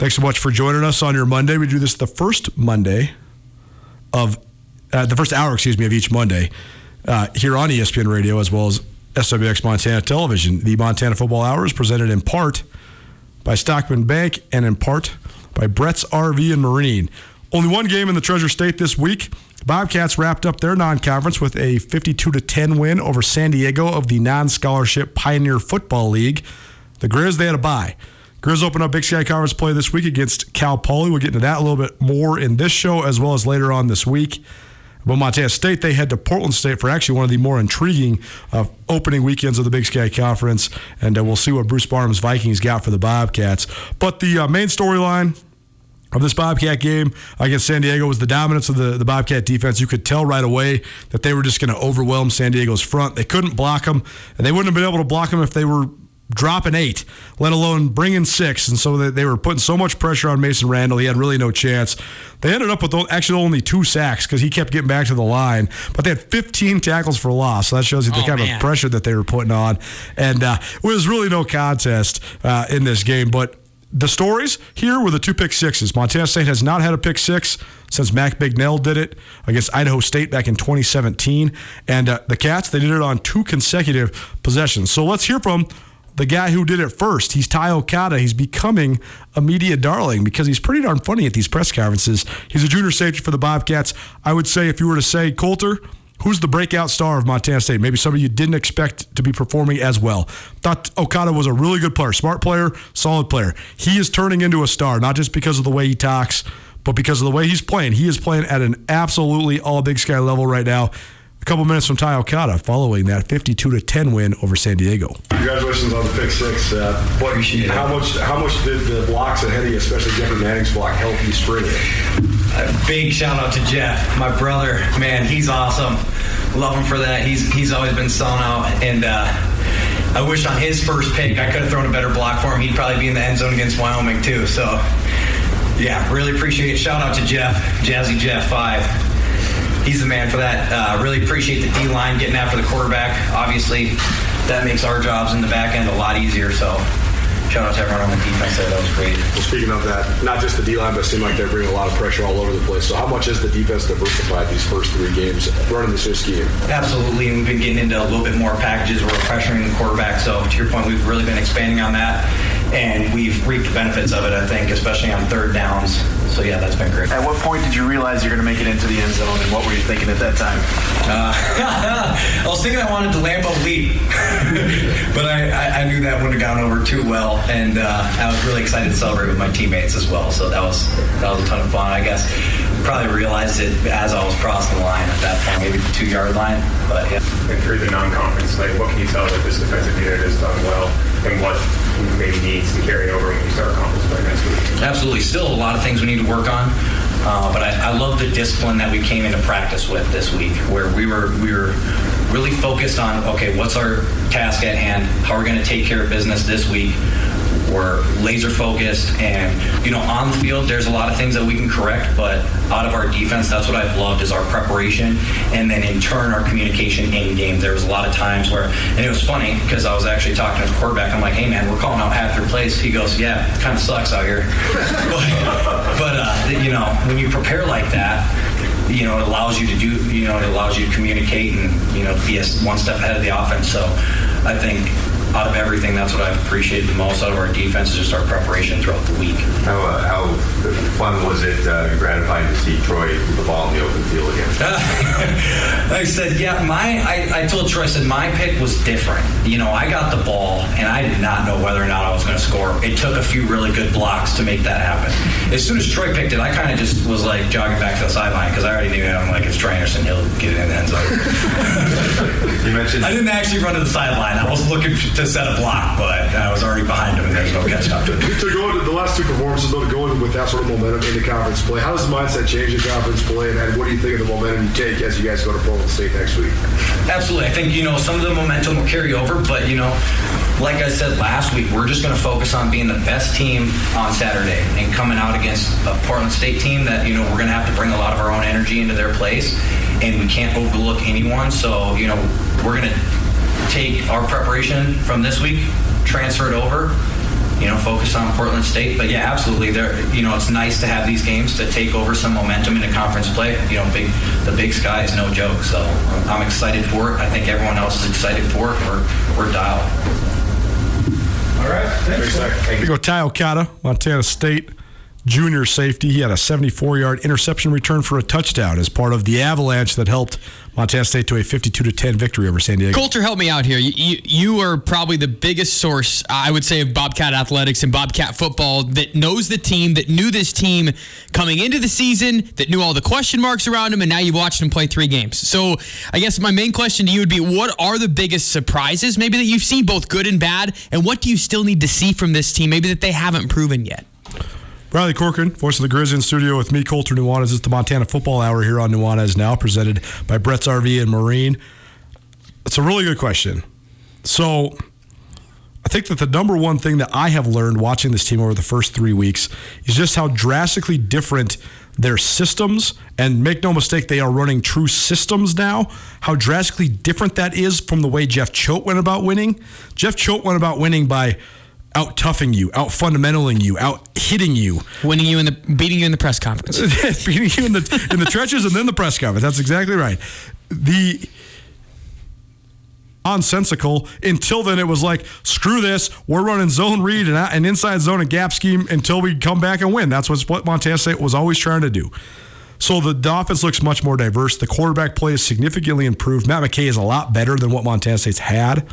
Thanks so much for joining us on your Monday. We do this the first Monday of uh, the first hour, excuse me, of each Monday uh, here on ESPN Radio as well as SWX Montana Television. The Montana Football Hour is presented in part by Stockman Bank and in part by Brett's RV and Marine. Only one game in the Treasure State this week. Bobcats wrapped up their non-conference with a 52 to 10 win over San Diego of the non-scholarship Pioneer Football League. The Grizz they had a bye. Grizz opened up Big Sky Conference play this week against Cal Poly. We'll get into that a little bit more in this show as well as later on this week. But Montana State, they head to Portland State for actually one of the more intriguing uh, opening weekends of the Big Sky Conference. And uh, we'll see what Bruce Barnum's Vikings got for the Bobcats. But the uh, main storyline of this Bobcat game against San Diego was the dominance of the, the Bobcat defense. You could tell right away that they were just going to overwhelm San Diego's front. They couldn't block them, and they wouldn't have been able to block them if they were dropping eight, let alone bringing six. And so they, they were putting so much pressure on Mason Randall. He had really no chance. They ended up with actually only two sacks because he kept getting back to the line, but they had 15 tackles for loss. So that shows you the Oh, kind man. of pressure that they were putting on. And uh, it was really no contest uh, in this game. But the stories here were the two pick sixes. Montana State has not had a pick six since Mac Bignell did it against Idaho State back in 2017. And uh, the Cats, they did it on two consecutive possessions. So let's hear from the guy who did it first. He's Ty Okada. He's becoming a media darling because he's pretty darn funny at these press conferences. He's a junior safety for the Bobcats. I would say if you were to say, Colter, who's the breakout star of Montana State? Maybe somebody you didn't expect to be performing as well. Thought Okada was a really good player, smart player, solid player. He is turning into a star, not just because of the way he talks, but because of the way he's playing. He is playing at an absolutely all Big Sky level right now. A couple minutes from Ty Okada following that 52 to 10 win over San Diego. Congratulations on the pick six. Uh, but how much how much did the blocks ahead of you, especially Jeffrey Manning's block, help you spring it? A big shout out to Jeff, my brother. Man, he's awesome. Love him for that. He's he's always been selling out, and uh, I wish on his first pick I could have thrown a better block for him. He'd probably be in the end zone against Wyoming too. So, yeah, really appreciate it. Shout out to Jeff, Jazzy Jeff Five. He's the man for that. Uh, really appreciate the D line getting after the quarterback. Obviously, that makes our jobs in the back end a lot easier. So, shout out to everyone on the defense there. That was great. Well, speaking of that, not just the D line, but it seemed like they're bringing a lot of pressure all over the place. So, how much has the defense diversified these first three games running this new scheme? Absolutely, and we've been getting into a little bit more packages where we're pressuring the quarterback. So to your point, we've really been expanding on that, and we've reaped the benefits of it. I think, especially on third downs. So yeah, that's been great. At what point did you realize you're going to make it into the end zone, and what were you thinking at that time? Uh, I was thinking I wanted to Lambo leap, but I, I, I knew that wouldn't have gone over too well, and uh, I was really excited to celebrate with my teammates as well. So that was that was a ton of fun. I guess probably realized it as I was crossing the line at that point, maybe the two yard line. But yeah. And through the non-conference, like what can you tell that this defensive unit has done well, and what maybe needs to carry over when you start conference play next week? Absolutely. Still a lot of things we need to work on. Uh, but I, I love the discipline that we came into practice with this week, where we were we were really focused on okay, what's our task at hand? How are we going to take care of business this week? We're laser focused, and you know, on the field, there's a lot of things that we can correct. But out of our defense, that's what I've loved is our preparation, and then in turn, our communication in game. There was a lot of times where, and it was funny because I was actually talking to the quarterback. I'm like, "Hey, man, we're calling out half your plays." He goes, "Yeah, kind of sucks out here." but uh, you know, when you prepare like that, you know, it allows you to do, you know, it allows you to communicate and you know be one step ahead of the offense. So I think out of everything, that's what I've appreciated the most out of our defense is just our preparation throughout the week. How, uh, how fun was it uh, gratifying to see Troy with the ball in the open field again? I said, yeah, my, I, I told Troy, I said, my pick was different. You know, I got the ball and I did not know whether or not I was going to score. It took a few really good blocks to make that happen. As soon as Troy picked it, I kind of just was like jogging back to the sideline because I already knew I'm like, it's Troy Anderson, he'll get it in the end zone. you mentioned I didn't actually run to the sideline. I was looking to set a block, but I was already behind him and there's no catch up. to go into the last two performances, though, to go in with that sort of momentum into conference play, how does the mindset change in conference play, and, and what do you think of the momentum you take as you guys go to Portland State next week? Absolutely. I think, you know, some of the momentum will carry over, but, you know, like I said last week, we're just going to focus on being the best team on Saturday and coming out against a Portland State team that, you know, we're going to have to bring a lot of our own energy into their place, and we can't overlook anyone. So, you know, we're going to take our preparation from this week, transfer it over, you know, focus on Portland State. But yeah, absolutely. There, you know, it's nice to have these games to take over some momentum in into conference play. You know, big the Big Sky is no joke. So I'm excited for it. I think everyone else is excited for it. We're we're dialed. All right. Thanks. Here we go, Ty Okada, Montana State junior safety. He had a 74 yard interception return for a touchdown as part of the avalanche that helped Montana State to a 52 to 10 victory over San Diego. Colter, help me out here. You, you, you are probably the biggest source, I would say, of Bobcat athletics and Bobcat football that knows the team, that knew this team coming into the season, that knew all the question marks around him, and now you've watched him play three games. So I guess my main question to you would be what are the biggest surprises, maybe that you've seen, both good and bad, and what do you still need to see from this team, maybe that they haven't proven yet? Riley Corcoran, voice of the Grizz in studio with me, Colter Nuanez. It's the Montana Football Hour here on Nuanez Now, presented by Brett's RV and Marine. It's a really good question. So, I think that the number one thing that I have learned watching this team over the first three weeks is just how drastically different their systems, and make no mistake, they are running true systems now. How drastically different that is from the way Jeff Choate went about winning. Jeff Choate went about winning by out toughing you, out fundamentaling you, out hitting you, winning you in the beating you in the press conference, beating you in the in the trenches, and then the press conference. That's exactly right. The nonsensical. Until then, it was like, screw this. We're running zone read and an inside zone and gap scheme until we come back and win. That's what Montana State was always trying to do. So the, the offense looks much more diverse. The quarterback play is significantly improved. Matt McKay is a lot better than what Montana State's had.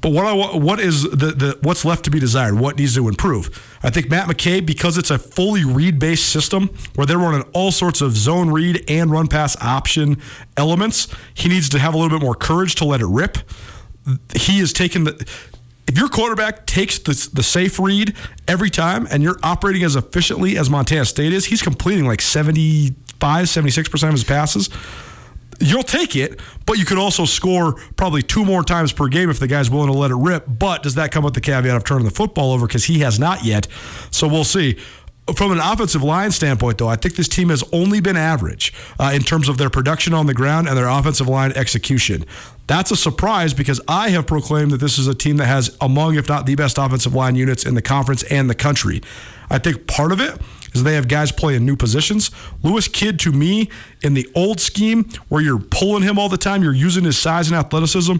But what I what is the, the what's left to be desired? What needs to improve? I think Matt McKay, because it's a fully read based system where they're running all sorts of zone read and run pass option elements, he needs to have a little bit more courage to let it rip. He is taking the if your quarterback takes the, the safe read every time and you're operating as efficiently as Montana State is, he's completing like 75, 76% of his passes you'll take it, but you could also score probably two more times per game if the guy's willing to let it rip. But does that come with the caveat of turning the football over? Because he has not yet. So we'll see. From an offensive line standpoint, though, I think this team has only been average uh, in terms of their production on the ground and their offensive line execution. That's a surprise because I have proclaimed that this is a team that has among, if not the best offensive line units in the conference and the country. I think part of it is they have guys playing new positions. Lewis Kidd, to me, in the old scheme where you're pulling him all the time, you're using his size and athleticism,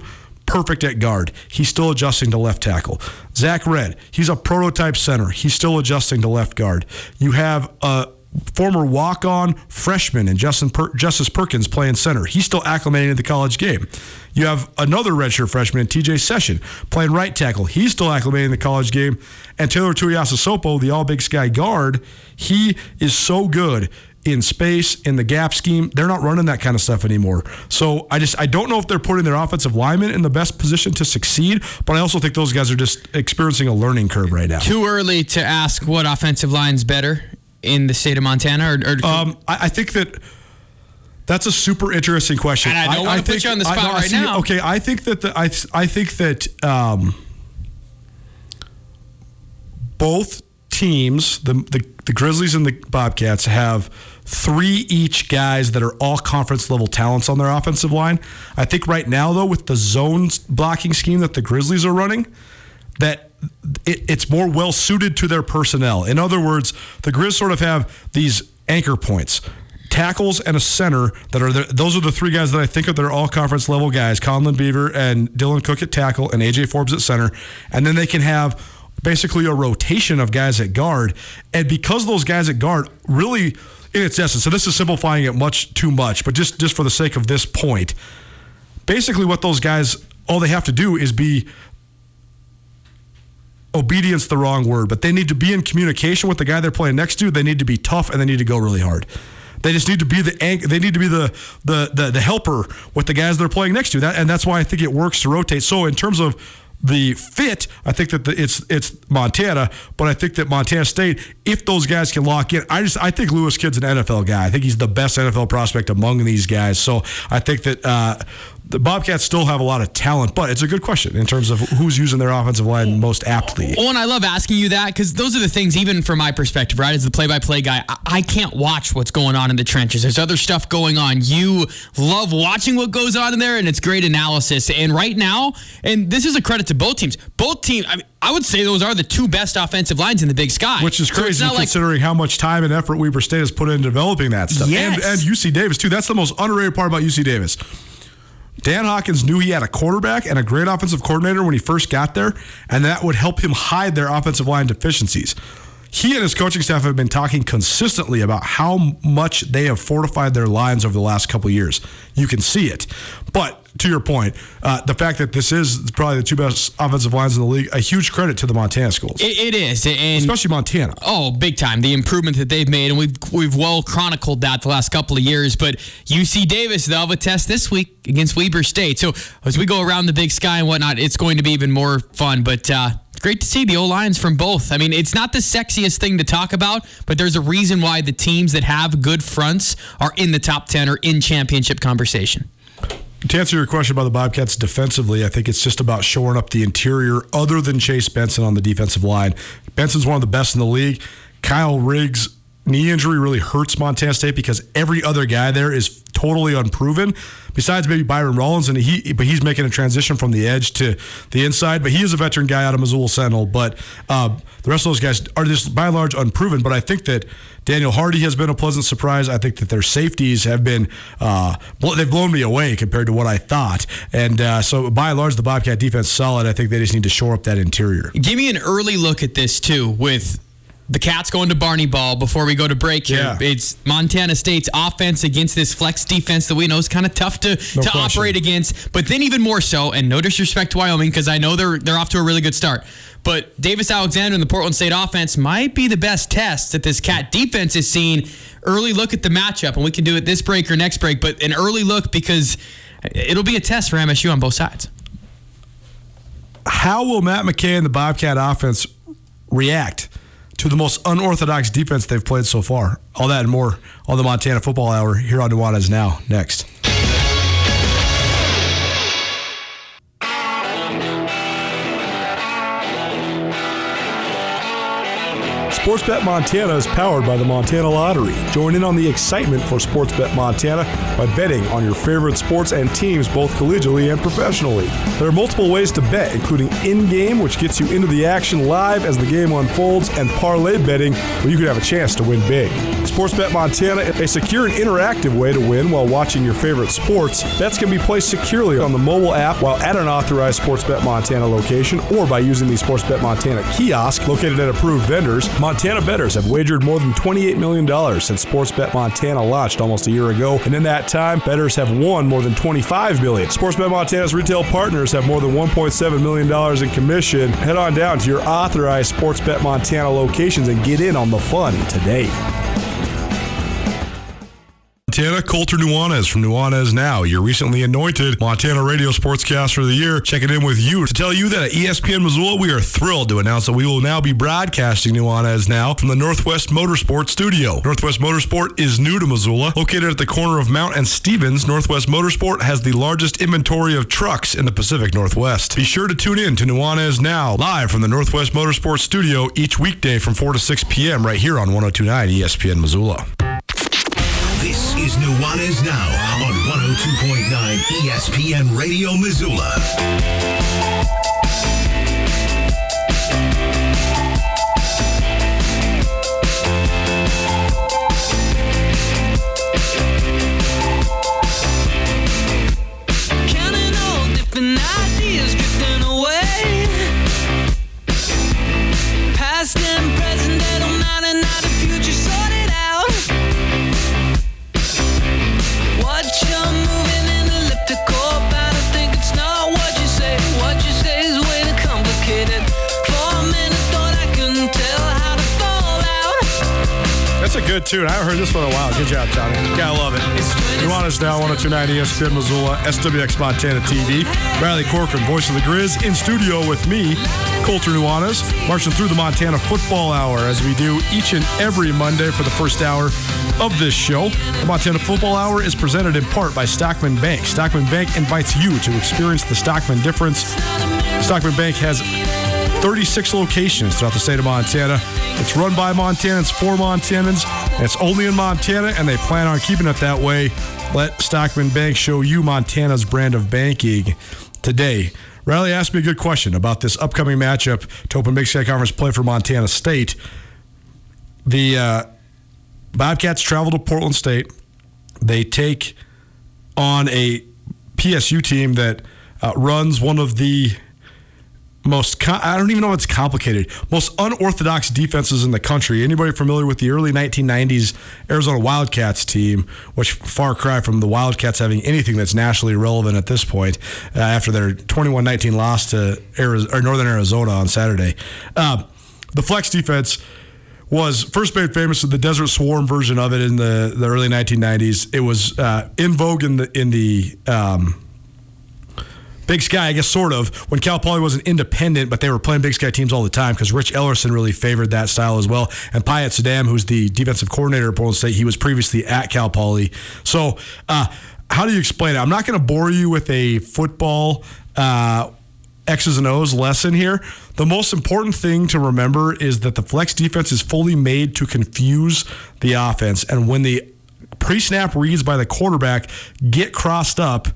perfect at guard. He's still adjusting to left tackle. Zach Red, he's a prototype center. He's still adjusting to left guard. You have a former walk-on freshman and Justin per- Justice Perkins playing center. He's still acclimating to the college game. You have another redshirt freshman TJ Session playing right tackle. He's still acclimating to the college game. And Taylor Tuiasosopo, the all Big Sky guard, he is so good in space in the gap scheme. They're not running that kind of stuff anymore. So I just I don't know if they're putting their offensive linemen in the best position to succeed, but I also think those guys are just experiencing a learning curve right now. Too early to ask what offensive line's better in the state of Montana? Or, or um, I, I, think that that's a super interesting question. And I don't I, want to put you on the spot right see, now. Okay, I think that the, I I think that um, both teams, the, the the Grizzlies and the Bobcats, have three each guys that are all conference level talents on their offensive line. I think right now though, with the zone blocking scheme that the Grizzlies are running, that it, it's more well suited to their personnel. In other words, the Grizz sort of have these anchor points. Tackles and a center that are the, those are the three guys that I think of that are all conference level guys. Conlon Beaver and Dylan Cook at tackle and AJ Forbes at center, and then they can have basically a rotation of guys at guard. And because those guys at guard really, in its essence, so this is simplifying it much too much, but just just for the sake of this point, basically what those guys all they have to do is be obedience the wrong word, but they need to be in communication with the guy they're playing next to. They need to be tough and they need to go really hard. They just need to be the they need to be the, the the the helper with the guys they're playing next to. That and that's why I think it works to rotate. So in terms of the fit, I think that the, it's it's Montana, but I think that Montana State, if those guys can lock in, I just I think Lewis Kidd's an NFL guy. I think he's the best NFL prospect among these guys. So I think that uh, the Bobcats still have a lot of talent, but it's a good question in terms of who's using their offensive line most aptly. Well, and I love asking you that because those are the things, even from my perspective, right? As the play by play guy, I-, I can't watch what's going on in the trenches. There's other stuff going on. You love watching what goes on in there, and it's great analysis. And right now, and this is a credit to both teams, both teams, I, mean, I would say those are the two best offensive lines in the Big Sky. Which is crazy so considering like, how much time and effort Weber State has put in developing that stuff. Yes. And, and UC Davis, too. That's the most underrated part about UC Davis Dan Hawkins knew he had a quarterback and a great offensive coordinator when he first got there, and that would help him hide their offensive line deficiencies. He and his coaching staff have been talking consistently about how much they have fortified their lines over the last couple years. You can see it. But to your point, uh, the fact that this is probably the two best offensive lines in the league, a huge credit to the Montana schools. it, it is, and especially Montana. Oh, big time! The improvement that they've made, and we've we've well chronicled that the last couple of years. But UC Davis, they'll have a test this week against Weber State. So as we go around the Big Sky and whatnot, it's going to be even more fun. But uh, great to see the O lines from both. I mean, it's not the sexiest thing to talk about, but there's a reason why the teams that have good fronts are in the top 10 or in championship conversation. To answer your question about the Bobcats defensively, I think it's just about shoring up the interior other than Chase Benson on the defensive line. Benson's one of the best in the league. Kyle Riggs' knee injury really hurts Montana State because every other guy there is totally unproven. Besides maybe Byron Rollins, and he, but he's making a transition from the edge to the inside. But he is a veteran guy out of Missoula Sentinel. But uh, the rest of those guys are just by and large unproven. But I think that Daniel Hardy has been a pleasant surprise. I think that their safeties have been uh, they've blown me away compared to what I thought. And uh, so by and large, the Bobcat defense solid. I think they just need to shore up that interior. Give me an early look at this too with the Cats going to Barney Ball before we go to break here. Yeah. It's Montana State's offense against this flex defense that we know is kind of tough to, No to question. operate against, but then even more so, and no disrespect to Wyoming because I know they're they're off to a really good start. But Davis Alexander and the Portland State offense might be the best test that this Cat defense is seen. Early look at the matchup, and we can do it this break or next break, but an early look because it'll be a test for MSU on both sides. How will Matt McKay and the Bobcat offense react to the most unorthodox defense they've played so far? All that and more on the Montana Football Hour here on Nuanez Now. Next. Sportsbet Montana is powered by the Montana Lottery. Join in on the excitement for Sportsbet Montana by betting on your favorite sports and teams both collegially and professionally. There are multiple ways to bet, including in-game, which gets you into the action live as the game unfolds, and parlay betting, where you could have a chance to win big. Sportsbet Montana, is a secure and interactive way to win while watching your favorite sports. Bets can be placed securely on the mobile app while at an authorized Sportsbet Montana location or by using the Sportsbet Montana kiosk located at approved vendors. Bettors have wagered more than $28 million since Sportsbet Montana launched almost a year ago, and in that time, bettors have won more than $25 million. Sportsbet Montana's retail partners have more than $1.7 million in commission. Head on down to your authorized Sportsbet Montana locations and get in on the fun today. Montana, Colter Nuanez from Nuanez Now, your recently anointed Montana radio sportscaster of the year, checking in with you to tell you that at ESPN Missoula, we are thrilled to announce that we will now be broadcasting Nuanez Now from the Northwest Motorsport Studio. Northwest Motorsport is new to Missoula. Located at the corner of Mount and Stevens, Northwest Motorsport has the largest inventory of trucks in the Pacific Northwest. Be sure to tune in to Nuanez Now, live from the Northwest Motorsport Studio each weekday from 4 to 6 p.m. right here on 1029 ESPN Missoula. This is Nuanez Now on 102.9 ESPN Radio Missoula. Past and present, now. A good tune. I haven't heard this one in a while. Good job, Johnny. Gotta love it. Nuanez Now, 1029 ESPN Missoula, SWX Montana TV. Riley Corcoran, voice of the Grizz, in studio with me, Colter Nuanez, marching through the Montana Football Hour as we do each and every Monday for the first hour of this show. The Montana Football Hour is presented in part by Stockman Bank. Stockman Bank invites you to experience the Stockman difference. Stockman Bank has 36 locations throughout the state of Montana. It's run by Montanans for Montanans. It's only in Montana, and they plan on keeping it that way. Let Stockman Bank show you Montana's brand of banking today. Riley asked me a good question about this upcoming matchup to open Big Sky Conference play for Montana State. The uh, Bobcats travel to Portland State. They take on a PSU team that uh, runs one of the most co- I don't even know if it's complicated. Most unorthodox defenses in the country. Anybody familiar with the early 1990s Arizona Wildcats team, which far cry from the Wildcats having anything that's nationally relevant at this point uh, after their 21-19 loss to Arizona, or Northern Arizona on Saturday. Uh, the flex defense was first made famous with the Desert Swarm version of it in the, the early 1990s. It was uh, in vogue in the in the um, Big Sky, I guess, sort of, when Cal Poly wasn't independent, but they were playing Big Sky teams all the time because Rich Ellerson really favored that style as well. And Payam Saadat, who's the defensive coordinator at Portland State, he was previously at Cal Poly. So, uh, how do you explain it? I'm not going to bore you with a football uh, X's and O's lesson here. The most important thing to remember is that the flex defense is fully made to confuse the offense. And when the pre snap reads by the quarterback get crossed up,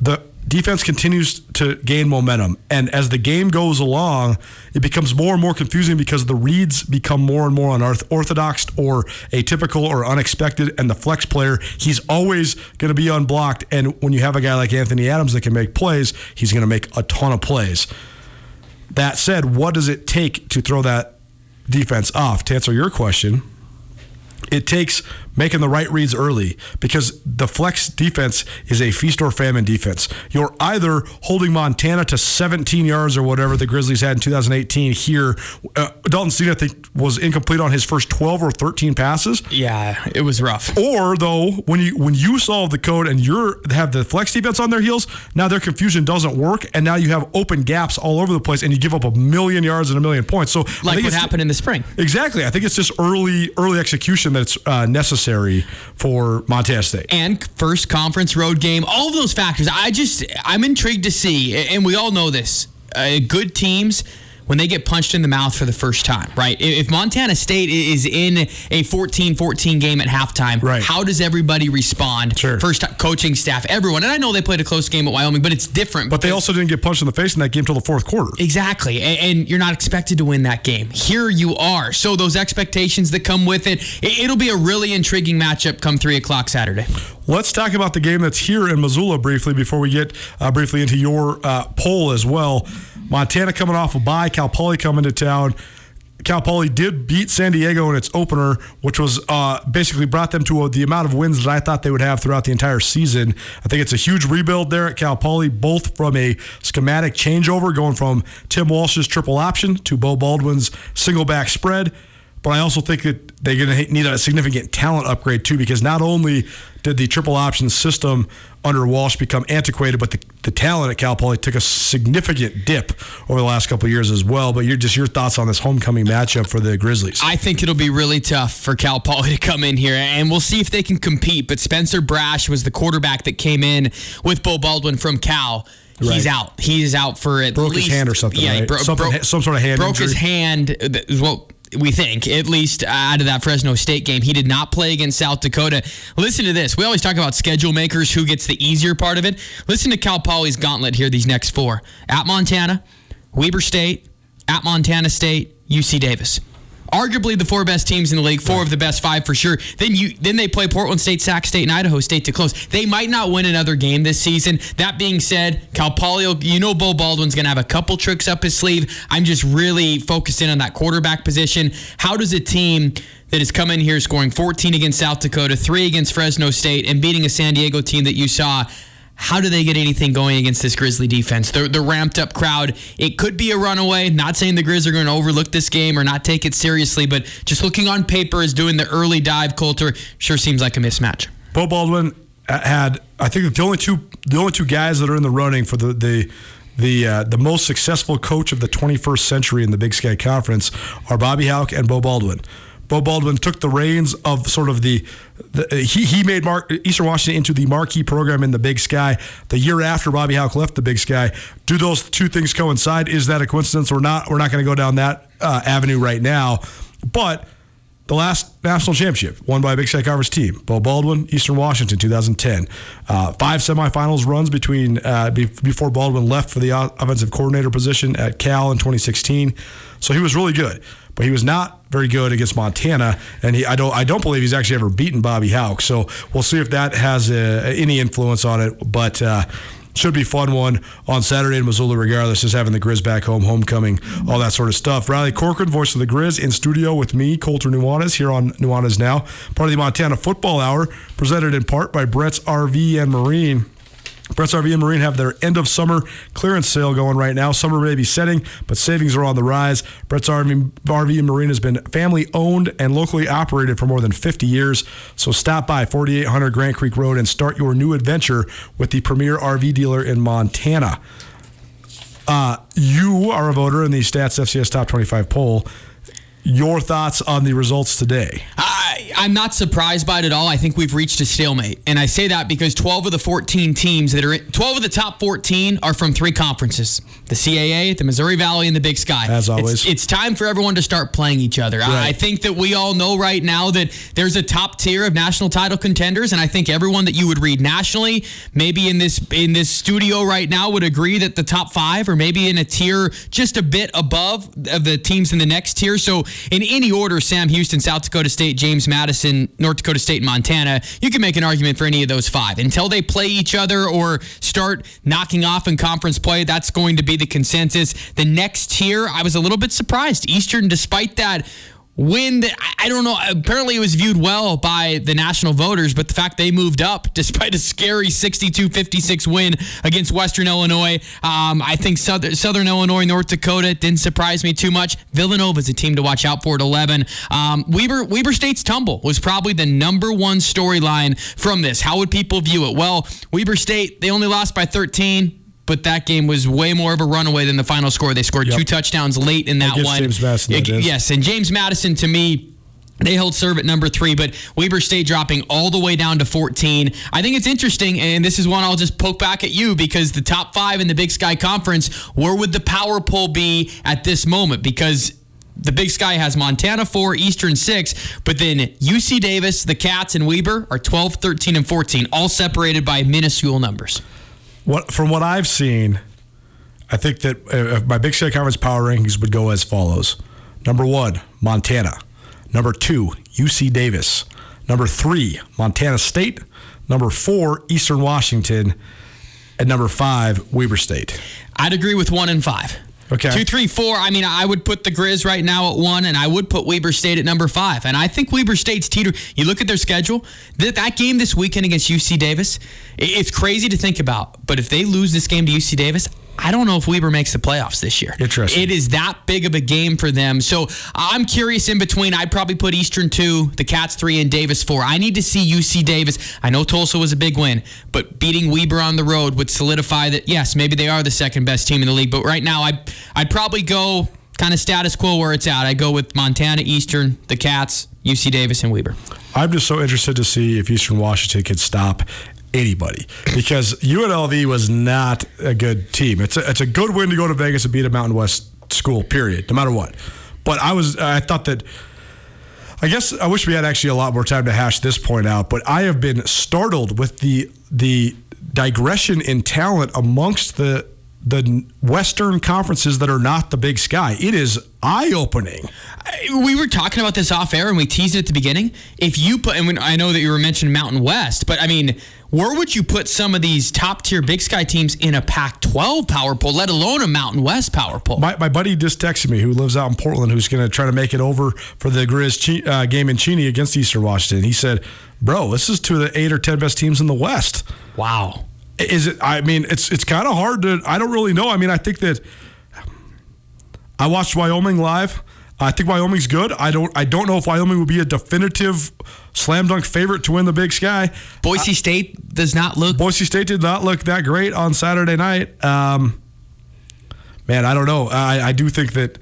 the defense continues to gain momentum. And as the game goes along, it becomes more and more confusing because the reads become more and more unorthodox or atypical or unexpected. And the flex player, he's always going to be unblocked. And when you have a guy like Anthony Adams that can make plays, he's going to make a ton of plays. That said, what does it take to throw that defense off? To answer your question, it takes making the right reads early because the flex defense is a feast or famine defense. You're either holding Montana to 17 yards or whatever the Grizzlies had in 2018 here. Uh, Dalton Sneed, I think, was incomplete on his first 12 or 13 passes. Yeah, it was rough. Or though, when you when you solve the code and you're have the flex defense on their heels, now their confusion doesn't work, and now you have open gaps all over the place, and you give up a million yards and a million points. So Like what happened in the spring. Exactly. I think it's just early early execution that's uh, necessary for Montana State. and first conference road game, all of those factors. I just I'm intrigued to see, and we all know this. Uh, good teams when they get punched in the mouth for the first time, right? If Montana State is in a 14-14 game at halftime, right. how does everybody respond? Sure. First time, coaching staff, everyone. And I know they played a close game at Wyoming, but it's different. But they also didn't get punched in the face in that game until the fourth quarter. Exactly. And, and you're not expected to win that game. Here you are. So those expectations that come with it, it it'll be a really intriguing matchup come 3 o'clock Saturday. Let's talk about the game that's here in Missoula briefly before we get uh, briefly into your uh, poll as well. Montana coming off a bye, Cal Poly coming to town. Cal Poly did beat San Diego in its opener, which was uh, basically brought them to uh the amount of wins that I thought they would have throughout the entire season. I think it's a huge rebuild there at Cal Poly, both from a schematic changeover, going from Tim Walsh's triple option to Beau Baldwin's single back spread. But I also think that they're going to need a significant talent upgrade too, because not only did the triple option system under Walsh become antiquated, but the, the talent at Cal Poly took a significant dip over the last couple of years as well. But you're just your thoughts on this homecoming matchup for the Grizzlies. I think it'll be really tough for Cal Poly to come in here, and we'll see if they can compete. But Spencer Brasch was the quarterback that came in with Beau Baldwin from Cal. He's Right. out. He's out for at Broke his hand or something, Yeah, right? bro- Something- broke- some sort of hand broke his hand. what we think, at least out of that Fresno State game. He did not play against South Dakota. Listen to this. We always talk about schedule makers, who gets the easier part of it. Listen to Cal Poly's gauntlet here. These next four: at Montana, Weber State, at Montana State, UC Davis. Arguably the four best teams in the league, four of the best five for sure. Then you then they play Portland State, Sac State, and Idaho State to close. They might not win another game this season. That being said, Cal Poly, you know Beau Baldwin's gonna have a couple tricks up his sleeve. I'm just really focused in on that quarterback position. How does a team that has come in here scoring 14 against South Dakota, three against Fresno State, and beating a San Diego team that you saw how do they get anything going against this Grizzly defense? The, the ramped up crowd. It could be a runaway. Not saying the Grizz are going to overlook this game or not take it seriously, but just looking on paper as doing the early dive, Colter sure seems like a mismatch. Beau Baldwin had, I think, the only two the only two guys that are in the running for the the the uh, the most successful coach of the 21st century in the Big Sky Conference are Bobby Hauck and Beau Baldwin. Beau Baldwin took the reins of sort of the, the he, he made Mark, Eastern Washington into the marquee program in the Big Sky the year after Bobby Hauck left the Big Sky. Do those two things coincide? Is that a coincidence or not? We're not going to go down that uh, avenue right now, but the last national championship won by a Big Sky Conference team. Beau Baldwin, Eastern Washington, 2010. Uh, five semifinals runs between uh, be- before Baldwin left for the offensive coordinator position at Cal in 2016. So he was really good, but he was not very good against Montana, and he I don't I don't believe he's actually ever beaten Bobby Hauck. So we'll see if that has uh, any influence on it, but. Uh, should be fun one on Saturday in Missoula, regardless, just having the Grizz back home, homecoming, all that sort of stuff. Riley Corcoran, voice of the Grizz, in studio with me, Colter Nuanez, here on Nuanez Now, part of the Montana Football Hour, presented in part by Brett's RV and Marine. Brett's RV and Marine have their end of summer clearance sale going right now. Summer may be setting, but savings are on the rise. Brett's RV, RV and Marine has been family owned and locally operated for more than 50 years. So stop by 4800 Grant Creek Road and start your new adventure with the premier RV dealer in Montana. Uh, you are a voter in the Stats FCS Top 25 poll. Your thoughts on the results today? I, I'm not surprised by it at all. I think we've reached a stalemate. And I say that because 12 of the 14 teams that are in, 12 of the top 14 are from three conferences the CAA, the Missouri Valley, and the Big Sky. As always. It's, it's time for everyone to start playing each other. I, Right. I think that we all know right now that there's a top tier of national title contenders. And I think everyone that you would read nationally, maybe in this in this studio right now, would agree that the top five or maybe in a tier just a bit above of the teams in the next tier. So in any order, Sam Houston, South Dakota State, James Madison, North Dakota State, and Montana, you can make an argument for any of those five. Until they play each other or start knocking off in conference play, that's going to be the consensus. The next tier, I was a little bit surprised. Eastern, despite that win that I- don't know. Apparently, it was viewed well by the national voters, but the fact they moved up despite a scary 62 56 win against Western Illinois, um, I think Southern, Southern Illinois, North Dakota didn't surprise me too much. Villanova is a team to watch out for at 11. Um, Weber, Weber State's tumble was probably the number one storyline from this. How would people view it? Well, Weber State, they only lost by 13. But that game was way more of a runaway than the final score. They scored two touchdowns late in that one. James Madison, Yeah. Yes, and James Madison to me. They held serve at number three, but Weber State dropping all the way down to 14. I think it's interesting, and this is one I'll just poke back at you because the top five in the Big Sky Conference, where would the power poll be at this moment? Because the Big Sky has Montana 4, Eastern 6, but then UC Davis, the Cats, and Weber are 12, 13, and 14, all separated by minuscule numbers. What from what I've seen, I think that uh, my Big Sky Conference power rankings would go as follows: Number one, Montana. Number two, UC Davis. Number three, Montana State. Number four, Eastern Washington. And number five, Weber State. I'd agree with one and five. Okay. Two, three, four. I mean, I would put the Grizz right now at one, and I would put Weber State at number five. And I think Weber State's teeter. You look at their schedule. That that game this weekend against UC Davis, it's crazy to think about. But if they lose this game to UC Davis, I don't know if Weber makes the playoffs this year. Interesting. It is that big of a game for them. So I'm curious in between. I'd probably put Eastern two, the Cats three, and Davis four. I need to see UC Davis. I know Tulsa was a big win, but beating Weber on the road would solidify that. Yes, maybe they are the second best team in the league. But right now, I I'd probably go kind of status quo where it's at. I go with Montana, Eastern, the Cats, UC Davis, and Weber. I'm just so interested to see if Eastern Washington could stop anybody because UNLV was not a good team. It's a, it's a good win to go to Vegas and beat a Mountain West school, period, no matter what. But I was I thought that I guess I wish we had actually a lot more time to hash this point out, but I have been startled with the the digression in talent amongst the the Western conferences that are not the Big Sky. It is eye opening. we were talking about this off air and we teased it at the beginning. If you put, and I know that you were mentioning Mountain West, but I mean, where would you put some of these top tier Big Sky teams in a Pac 12 power poll, let alone a Mountain West power poll? My, my buddy just texted me who lives out in Portland who's going to try to make it over for the Grizz uh, game in Cheney against Eastern Washington. He said, "Bro, this is two of the eight or ten best teams in the West." Wow. Is it? I mean, it's it's kind of hard to. I don't really know. I mean, I think that I watched Wyoming live. I think Wyoming's good. I don't. I don't know if Wyoming would be a definitive slam dunk favorite to win the Big Sky. Boise State does not look. Boise State did not look that great on Saturday night. Um, man, I don't know. I, I do think that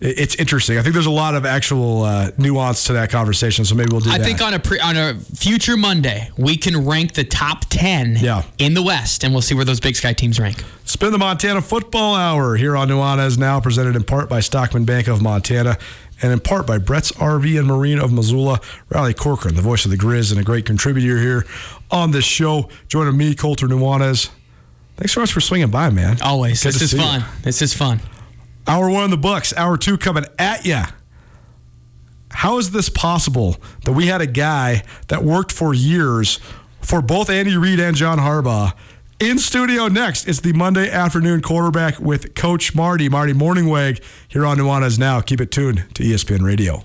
it's interesting. I think there's a lot of actual uh, nuance to that conversation. So maybe we'll do I that. think on a pre, on a future Monday, we can rank the top 10 yeah. in the West, and we'll see where those Big Sky teams rank. Spin the Montana Football Hour here on Nuanez Now, presented in part by Stockman Bank of Montana and in part by Brett's RV and Marine of Missoula. Riley Corcoran, the voice of the Grizz and a great contributor here on this show. Joining me, Colter Nuanez. Thanks so much for swinging by, man. Always. Good this is see you. fun. This is fun. Hour one in the books. Hour two coming at ya. How is this possible that we had a guy that worked for years for both Andy Reid and John Harbaugh in studio next? It's the Monday afternoon quarterback with Coach Marty, Marty Mornhinweg, here on Nuanez Now. Keep it tuned to ESPN Radio.